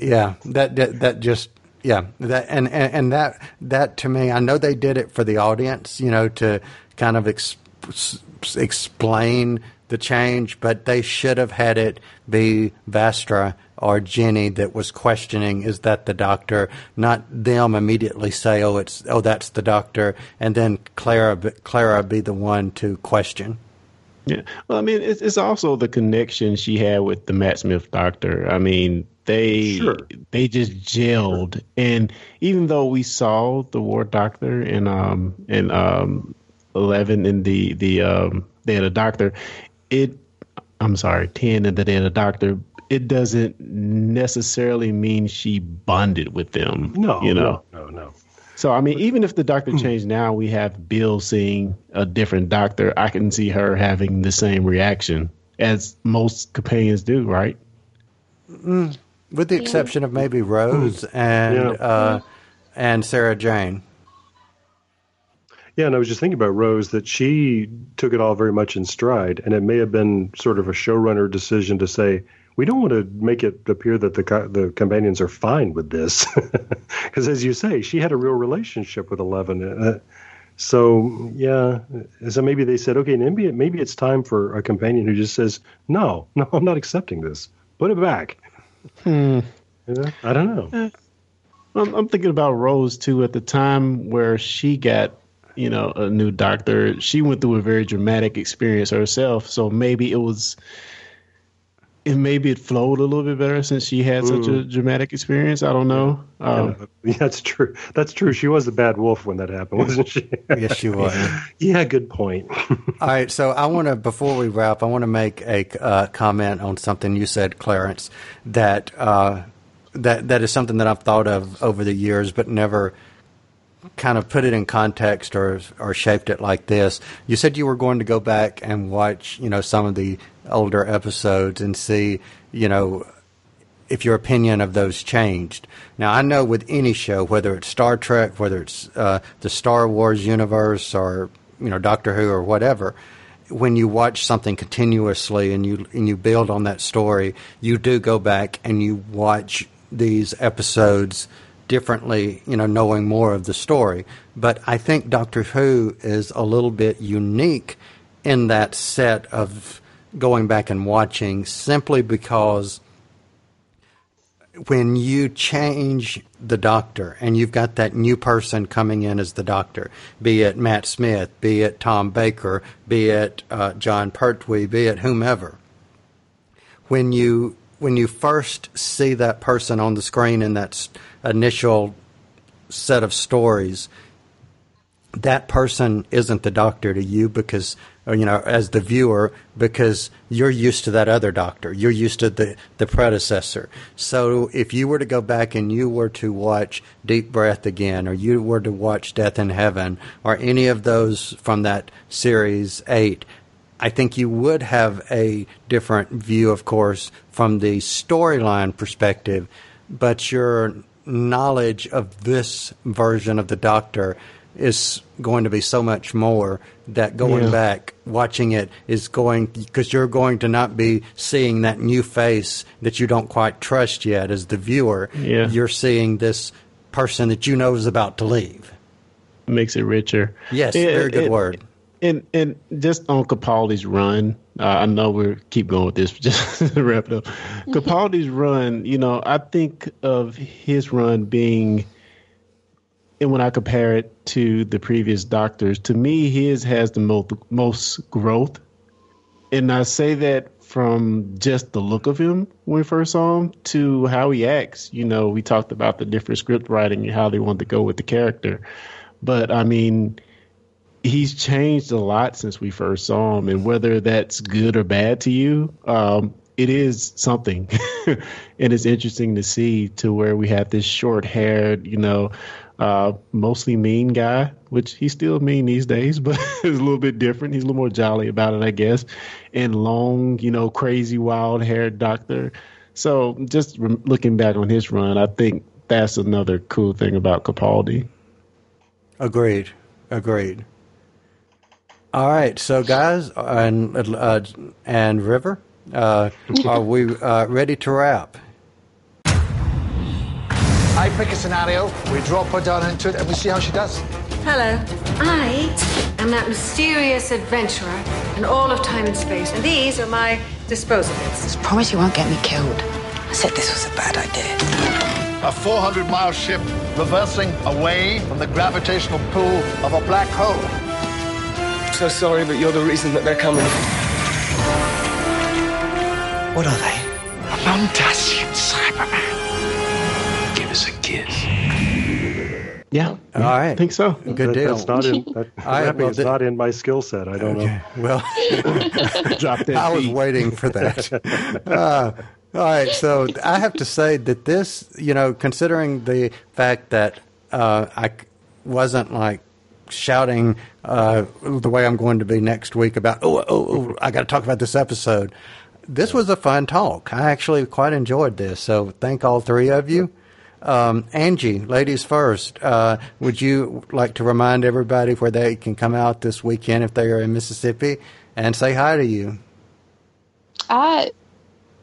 yeah, that that, that just yeah that and, and and that that to me, I know they did it for the audience, you know, to kind of ex- explain the change, but they should have had it be Vastra or Jenny that was questioning, is that the doctor? Not them immediately say, oh, it's oh, that's the doctor, and then Clara Clara be the one to question. Yeah. Well, I mean, it's, it's also the connection she had with the Matt Smith doctor. I mean, they Sure. they just gelled, and even though we saw the War Doctor in um in um eleven in the the um they had a doctor, it I'm sorry ten and the they had a doctor. It doesn't necessarily mean she bonded with them. no, you know. no, no, no. So I mean, even if the doctor changed now, we have Bill seeing a different doctor. I can see her having the same reaction as most companions do, right? with the exception of maybe Rose and Yeah. uh, and Sarah Jane. Yeah, and I was just thinking about Rose that she took it all very much in stride, and it may have been sort of a showrunner decision to say we don't want to make it appear that the the companions are fine with this, because as you say, she had a real relationship with Eleven. Uh, so yeah, so maybe they said, okay, maybe maybe it's time for a companion who just says, no, no, I'm not accepting this. Put it back. Hmm. Yeah, I don't know. I'm, I'm thinking about Rose too. At the time where she got, you know, a new doctor, she went through a very dramatic experience herself. So maybe it was, and maybe it flowed a little bit better since she had such a dramatic experience. I don't know. Um, Yeah, that's true. That's true. She was a bad wolf when that happened, wasn't she? Yes, she was. yeah, good point. All right, so I want to before we wrap, I want to make a uh, comment on something you said, Clarence. That uh, that that is something that I've thought of over the years, but never kind of put it in context or or shaped it like this. You said you were going to go back and watch, you know, some of the older episodes and see, you know, if your opinion of those changed. Now, I know with any show, whether it's Star Trek, whether it's uh, the Star Wars universe, or you know Doctor Who, or whatever, when you watch something continuously and you and you build on that story, you do go back and you watch these episodes differently, you know, knowing more of the story. But I think Doctor Who is a little bit unique in that set of going back and watching simply because when you change the doctor and you've got that new person coming in as the doctor, be it Matt Smith, be it Tom Baker, be it uh, Jon Pertwee, be it whomever, when you when you first see that person on the screen in that initial set of stories, that person isn't the doctor to you because or, you know as the viewer because you're used to that other doctor. You're used to the the predecessor. So if you were to go back and you were to watch deep breath again or you were to watch death in heaven or any of those from that series 8 I think you would have a different view, of course, from the storyline perspective, but your knowledge of this version of the Doctor is going to be so much more that going Yeah. back, watching it is going, because you're going to not be seeing that new face that you don't quite trust yet as the viewer. Yeah. You're seeing this person that you know is about to leave. makes it richer. Yes, It- very good it- word. And and just on Capaldi's run, uh, I know we keep going with this, but just to wrap it up. Capaldi's run, you know, I think of his run being, and when I compare it to the previous Doctors, to me, his has the most most growth, and I say that from just the look of him when we first saw him to how he acts. You know, we talked about the different script writing and how they wanted to go with the character, but I mean he's changed a lot since we first saw him, and whether that's good or bad to you, um, it is something, and it's interesting to see to where we have this short-haired, you know, uh, mostly mean guy, which he's still mean these days, but it's a little bit different. He's a little more jolly about it, I guess, and long, you know, crazy, wild-haired doctor. So just re- looking back on his run, I think that's another cool thing about Capaldi. Agreed. Agreed. All right, so guys and uh, and River, uh, are we uh, ready to wrap? I pick a scenario, we drop her down into it, and we see how she does. Hello. I am that mysterious adventurer in all of time and space, and these are my disposables. Just promise you won't get me killed. I said this was a bad idea. A 400 mile ship reversing away from the gravitational pull of a black hole. So sorry, but you're the reason that they're coming. What are they? A Mondasian Cyberman. Give us a kiss. Yeah, All right. I think so. Good That- deal. That's not in. That, All right, rapping well, is th- not in my skill set. I don't know. Well, Drop that I was waiting for that. Uh, all right, so I have to say that this, you know, considering the fact that uh, I c- wasn't like shouting uh, the way I'm going to be next week about, oh, oh, oh I got to talk about this episode. This was a fun talk. I actually quite enjoyed this. So thank all three of you. Um, Angie, ladies first, uh, would you like to remind everybody where they can come out this weekend if they are in Mississippi and say hi to you? Uh,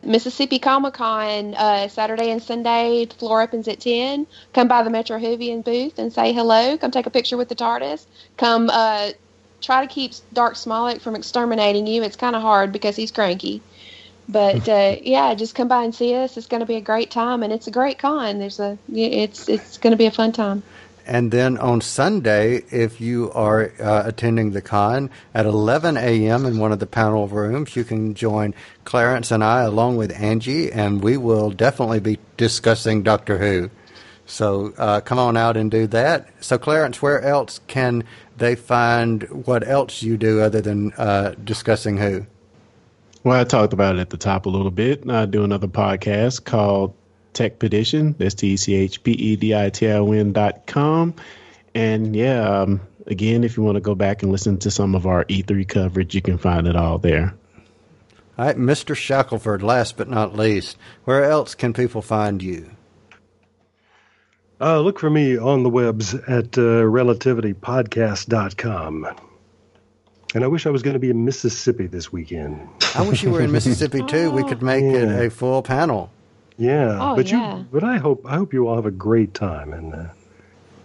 Mississippi Comic Con uh, Saturday and Sunday. The floor opens at ten. Come by the Metro Whovian booth and say hello. Come take a picture with the TARDIS. Come uh, try to keep Dark Smolik from exterminating you. It's kind of hard because he's cranky. But uh, yeah, just come by and see us. It's going to be a great time, and it's a great con. There's a it's it's going to be a fun time. And then on Sunday, if you are uh, attending the con at 11 a.m. in one of the panel rooms, you can join Clarence and I along with Angie, and we will definitely be discussing Doctor Who. So uh, come on out and do that. So, Clarence, where else can they find what else you do other than uh, discussing Who? Well, I talked about it at the top a little bit. I do another podcast called Tech Petition. That's T E C H P E D I T I O N dot com. And yeah, um, again, if you want to go back and listen to some of our E3 coverage, you can find it all there. All right, Mr. Shackelford, last but not least, where else can people find you? Uh, look for me on the webs at uh, relativitypodcast.com. And I wish I was going to be in Mississippi this weekend. I wish you were in Mississippi too. We could make it a full panel. Yeah, Oh, but yeah. you, but I hope I hope you all have a great time. And uh,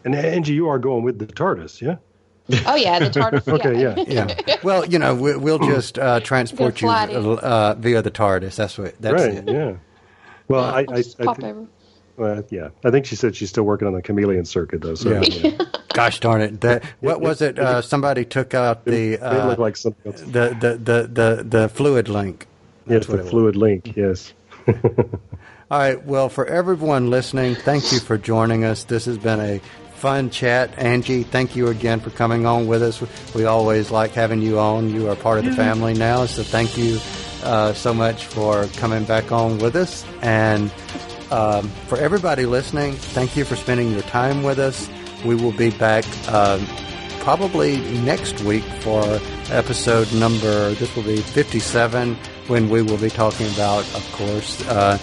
and Angie, you are going with the TARDIS, yeah? Oh yeah, the TARDIS. Okay, yeah. Yeah. Well, you know, we, we'll just uh, transport you fly it in. uh, via the TARDIS. That's what. That's right. it. Yeah. Well, I, I, Just I pop thi- over. well, yeah, I think she said she's still working on the chameleon circuit, though. So Yeah. yeah. Gosh darn it! That, what was it? Uh, somebody took out the it uh, looked like something else. the, the, the, the, the fluid link. Yes, what the it was. fluid link. Yes. All right. Well, for everyone listening, thank you for joining us. This has been a fun chat. Angie, thank you again for coming on with us. We always like having you on. You are part of the family now, so thank you uh, so much for coming back on with us. And um, for everybody listening, thank you for spending your time with us. We will be back um, probably next week for episode number, this will be 57, when we will be talking about, of course, uh,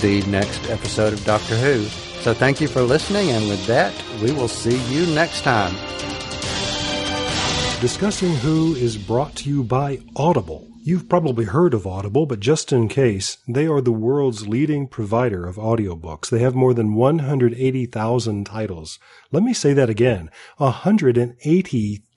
the next episode of Doctor Who. So thank you for listening, and with that, we will see you next time. Discussing Who is brought to you by Audible. You've probably heard of Audible, but just in case, they are the world's leading provider of audiobooks. They have more than 180,000 titles. Let me say that again. 180,000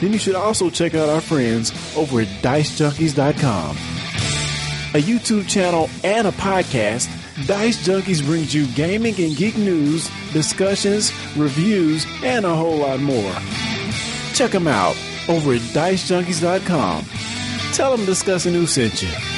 Then you should also check out our friends over at DiceJunkies.com. A YouTube channel and a podcast, Dice Junkies brings you gaming and geek news, discussions, reviews, and a whole lot more. Check them out over at DiceJunkies.com. Tell them Discussing Who sent you.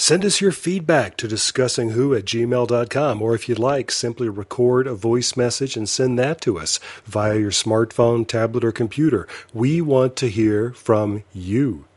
Send us your feedback to discussingwho at gmail.com, or if you'd like, simply record a voice message and send that to us via your smartphone, tablet, or computer. We want to hear from you.